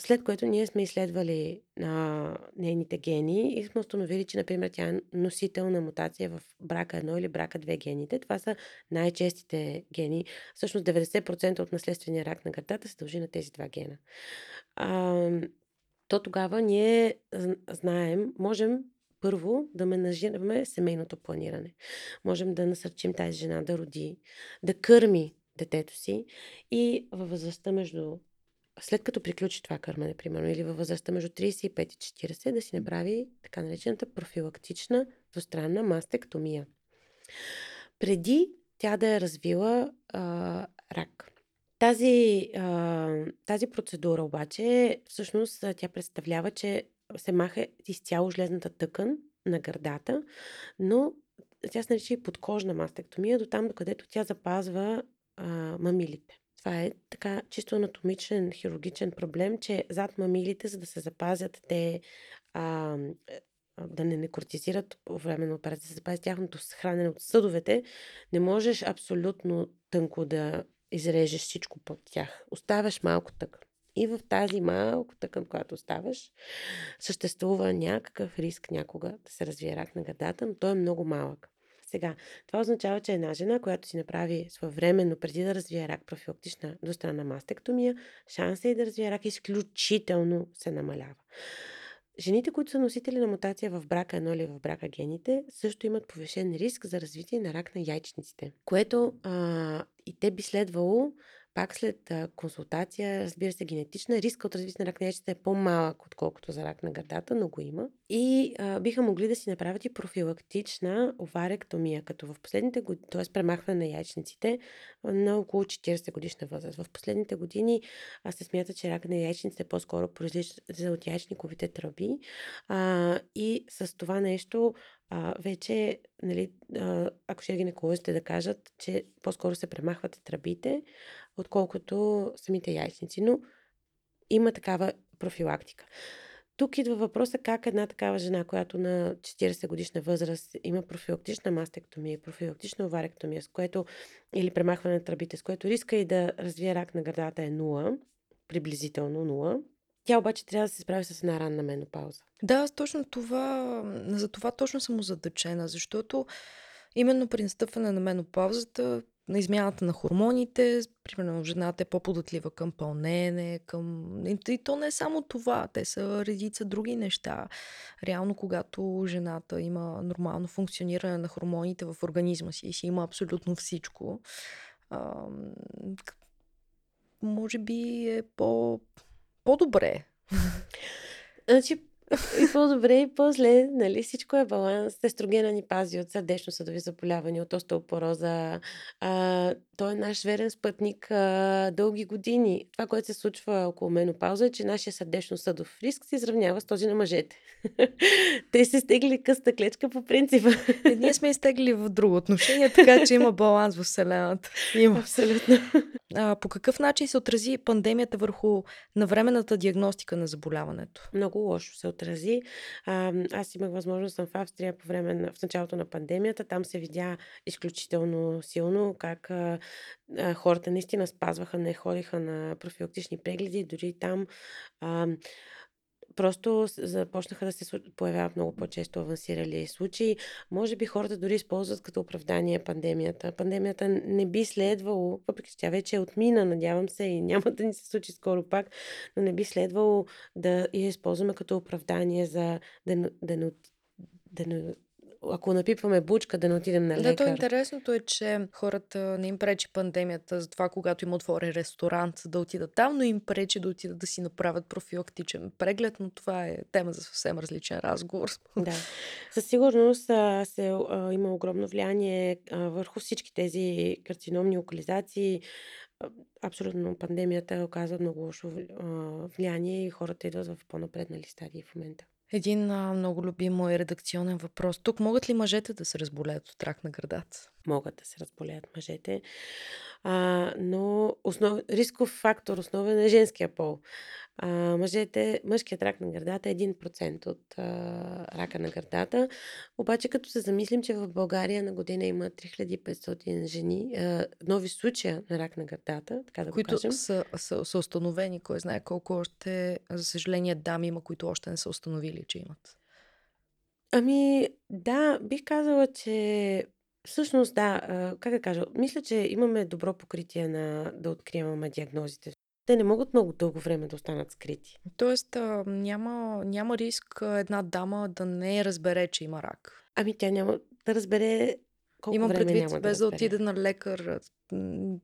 След което ние сме изследвали а, нейните гени и сме установили, че, например, тя е носител на мутация в брака 1 или брака 2 гените. Това са най-честите гени. Всъщност 90% от наследствения рак на гърдата се дължи на тези два гена. А, то тогава ние знаем, можем първо да менажираме семейното планиране. Можем да насърчим тази жена да роди, да кърми детето си и във възрастта между след като приключи това кърмане, примерно, или във възрастта между 35 и 40, да си направи така наречената профилактична двустранна мастектомия. Преди тя да е развила а, рак. Тази, а, тази процедура обаче, всъщност, тя представлява, че се маха изцяло жлезната тъкан на гърдата, но тя се нарича и подкожна мастектомия, до там, докъдето тя запазва а, мамилите. Това е така чисто анатомичен, хирургичен проблем, че зад мамилите, за да се запазят те а, да не некортизират по време на операция, се запази тяхното хранене от съдовете, не можеш абсолютно тънко да изрежеш всичко под тях. Оставяш малко тъкан. И в тази малко тъкан, която оставаш, съществува някакъв риск някога да се развие рак на гърдата, но той е много малък. Сега, това означава, че една жена, която си направи своевременно преди да развие рак профилактична двустранна мастектомия, шанса и да развие рак изключително се намалява. Жените, които са носители на мутация в брака 1 или в брака гените, също имат повишен риск за развитие на рак на яйчниците, което а, и те би следвало пак след консултация, разбира се, генетична, риска от развитие на рак на яйцата е по-малък, отколкото за рак на гърдата, но го има. И а, биха могли да си направят и профилактична оваректомия, като в последните години, т.е. премахване на яйчниците на около 40 годишна възраст. В последните години а, се смята, че рак на яйчниците по-скоро произлиза от яйчниковите тръби. А, и с това нещо а, вече, нали, ако ще гинеколозите да кажат, че по-скоро се премахват тръбите, отколкото самите яйцници. Но има такава профилактика. Тук идва въпроса как една такава жена, която на 40 годишна възраст има профилактична мастектомия, профилактична оваректомия, с което или премахване на тръбите, с което риска и да развие рак на гърдата е 0, приблизително 0. Тя обаче трябва да се справи с една ранна менопауза. Да, точно това, за това точно съм озадачена, защото именно при настъпване на менопаузата на измяната на хормоните, примерно жената е по-податлива към пълнене, към... И то не е само това, те са редица други неща. Реално, когато жената има нормално функциониране на хормоните в организма си и си има абсолютно всичко, може би е по... по-добре. Значи, и по-добре и по-зле, нали? Всичко е баланс. Естрогена ни пази от сърдечно-съдови заболявания, от остеопороза. А, той е наш верен спътник а, дълги години. Това, което се случва около менопауза е, че нашия сърдечно-съдов риск се изравнява с този на мъжете. Те се стегли къста клечка по принципа. Е, ние сме изтегли в друго отношение, така че има баланс в Вселената. Има. Абсолютно. А, по какъв начин се отрази пандемията върху навременната диагностика на заболяването? Много лошо се отрази. Аз имах възможност съм в Австрия по време на, в началото на пандемията. Там се видя изключително силно как хората наистина спазваха, не ходиха на профилактични прегледи. Дори там просто започнаха да се появяват много по-често авансирали случаи. Може би хората дори използват като оправдание пандемията. Пандемията не би следвало, въпреки че тя вече е отмина, надявам се и няма да ни се случи скоро пак, но не би следвало да я използваме като оправдание за да, да, не, да ако напипваме бучка, да не отидем на лекар. Да, то интересното е, че хората не им пречи пандемията за това, когато има отворен ресторант, да отидат там, но им пречи да отидат да си направят профилактичен преглед, но това е тема за съвсем различен разговор. Да. Със сигурност а, се, а, има огромно влияние а, върху всички тези карциномни локализации. Абсолютно пандемията оказва много лошо влияние и хората идват в по-напреднали стадии в момента. Един а, много любим мой редакционен въпрос. Тук могат ли мъжете да се разболеят от рак на гърдата? Могат да се разболеят мъжете, а, но основ... рисков фактор основен е женския пол. А, мъжете, мъжкият рак на гърдата е 1% от а, рака на гърдата. Обаче като се замислим, че в България на година има 3500 жени, а, нови случая на рак на гърдата, така да които го кажем. Са, са, са установени, кой знае колко още, за съжаление, дами има, които още не са установили, че имат. Ами, да, бих казала, че всъщност да, как да кажа, мисля, че имаме добро покритие на да откриваме диагнозите. Те не могат много дълго време да останат скрити. Тоест, няма, няма риск една дама да не разбере, че има рак. Ами тя няма да разбере колко Имам време предвид, няма без да да отиде на лекар,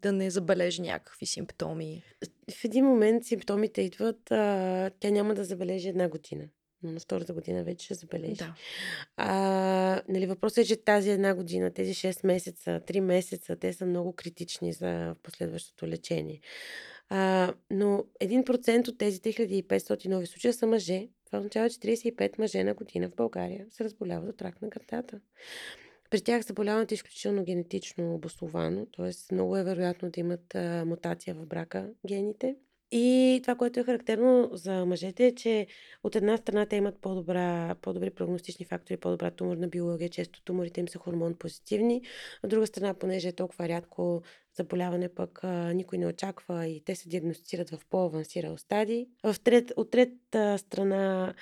да не забележи някакви симптоми. В един момент симптомите идват, а, тя няма да забележи една година. Но на втората година вече ще забележи. Да. А, нали, въпросът е, че тази една година, тези 6 месеца, 3 месеца, те са много критични за последващото лечение. А, но 1% от тези 3500 нови случая са мъже. Това означава, че 35 мъже на година в България се разболяват от рак на гърдата. При тях заболяването е изключително генетично обосновано, т.е. много е вероятно да имат а, мутация в брака гените. И това, което е характерно за мъжете е, че от една страна те имат по-добра, по-добри прогностични фактори, по-добра туморна биология, често туморите им са хормон позитивни. От друга страна, понеже е толкова рядко заболяване, пък никой не очаква и те се диагностицират в по-авансирал стадий. От трета страна,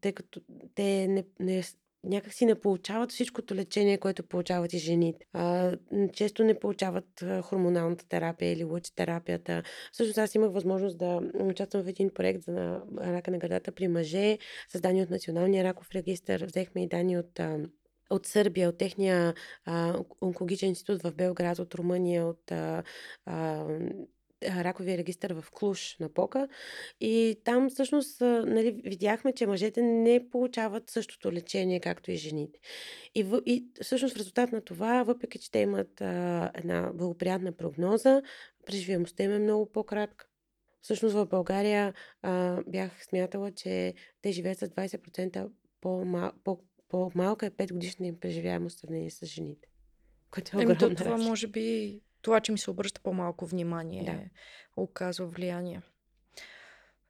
тъй като те не, не някак си не получават всичкото лечение, което получават и жените. А, често не получават хормоналната терапия или лъчетерапията. Всъщност аз имах възможност да участвам в един проект за рака на гърдата при мъже, създани от Националния раков регистр. Взехме и данни от от Сърбия, от техния а, онкологичен институт в Белград, от Румъния, от а, а, раковия регистр в Клуш на Пока. И там всъщност нали, видяхме, че мъжете не получават същото лечение, както и жените. И, в, и всъщност в резултат на това, въпреки че те имат а, една благоприятна прогноза, преживаемостта им е много по-кратка. Всъщност в България а, бях смятала, че те живеят с 20% по-мал, по, по-малка е 5 годишна им преживяемост в сравнение с жените. Което е Еми, то, това може би, това, че ми се обръща по-малко внимание, Да. оказва влияние.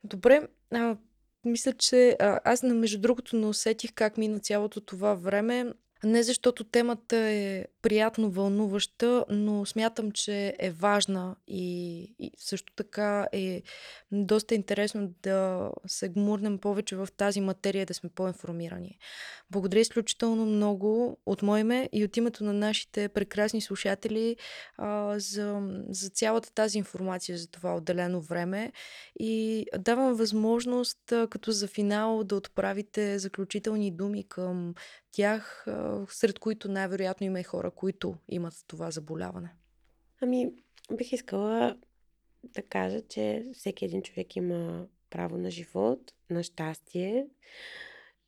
Добре, а, мисля, че а, аз, между другото, не усетих как мина цялото това време. Не защото темата е приятно вълнуваща, но смятам, че е важна и, и също така е доста интересно да се гмурнем повече в тази материя, да сме по-информирани. Благодаря изключително много от мое име и от името на нашите прекрасни слушатели а, за, за цялата тази информация за това отделено време и давам възможност а, като за финал да отправите заключителни думи към тях, сред които най-вероятно има и хора, които имат това заболяване. Ами, бих искала да кажа, че всеки един човек има право на живот, на щастие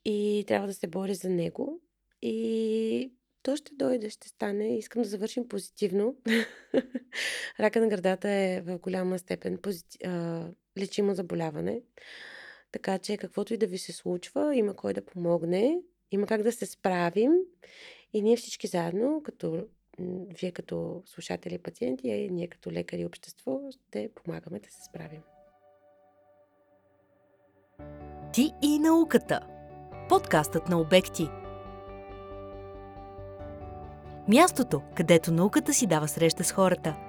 и трябва да се бори за него. И то ще дойде, ще стане. Искам да завършим позитивно. Рака на гърдата е в голяма степен позити... а, лечимо заболяване. Така че каквото и да ви се случва, има кой да помогне, има как да се справим и ние всички заедно, като вие като слушатели и пациенти, а и ние като лекари и общество, ще помагаме да се справим. Ти и науката. Подкастът на обекти. Мястото, където науката си дава среща с хората.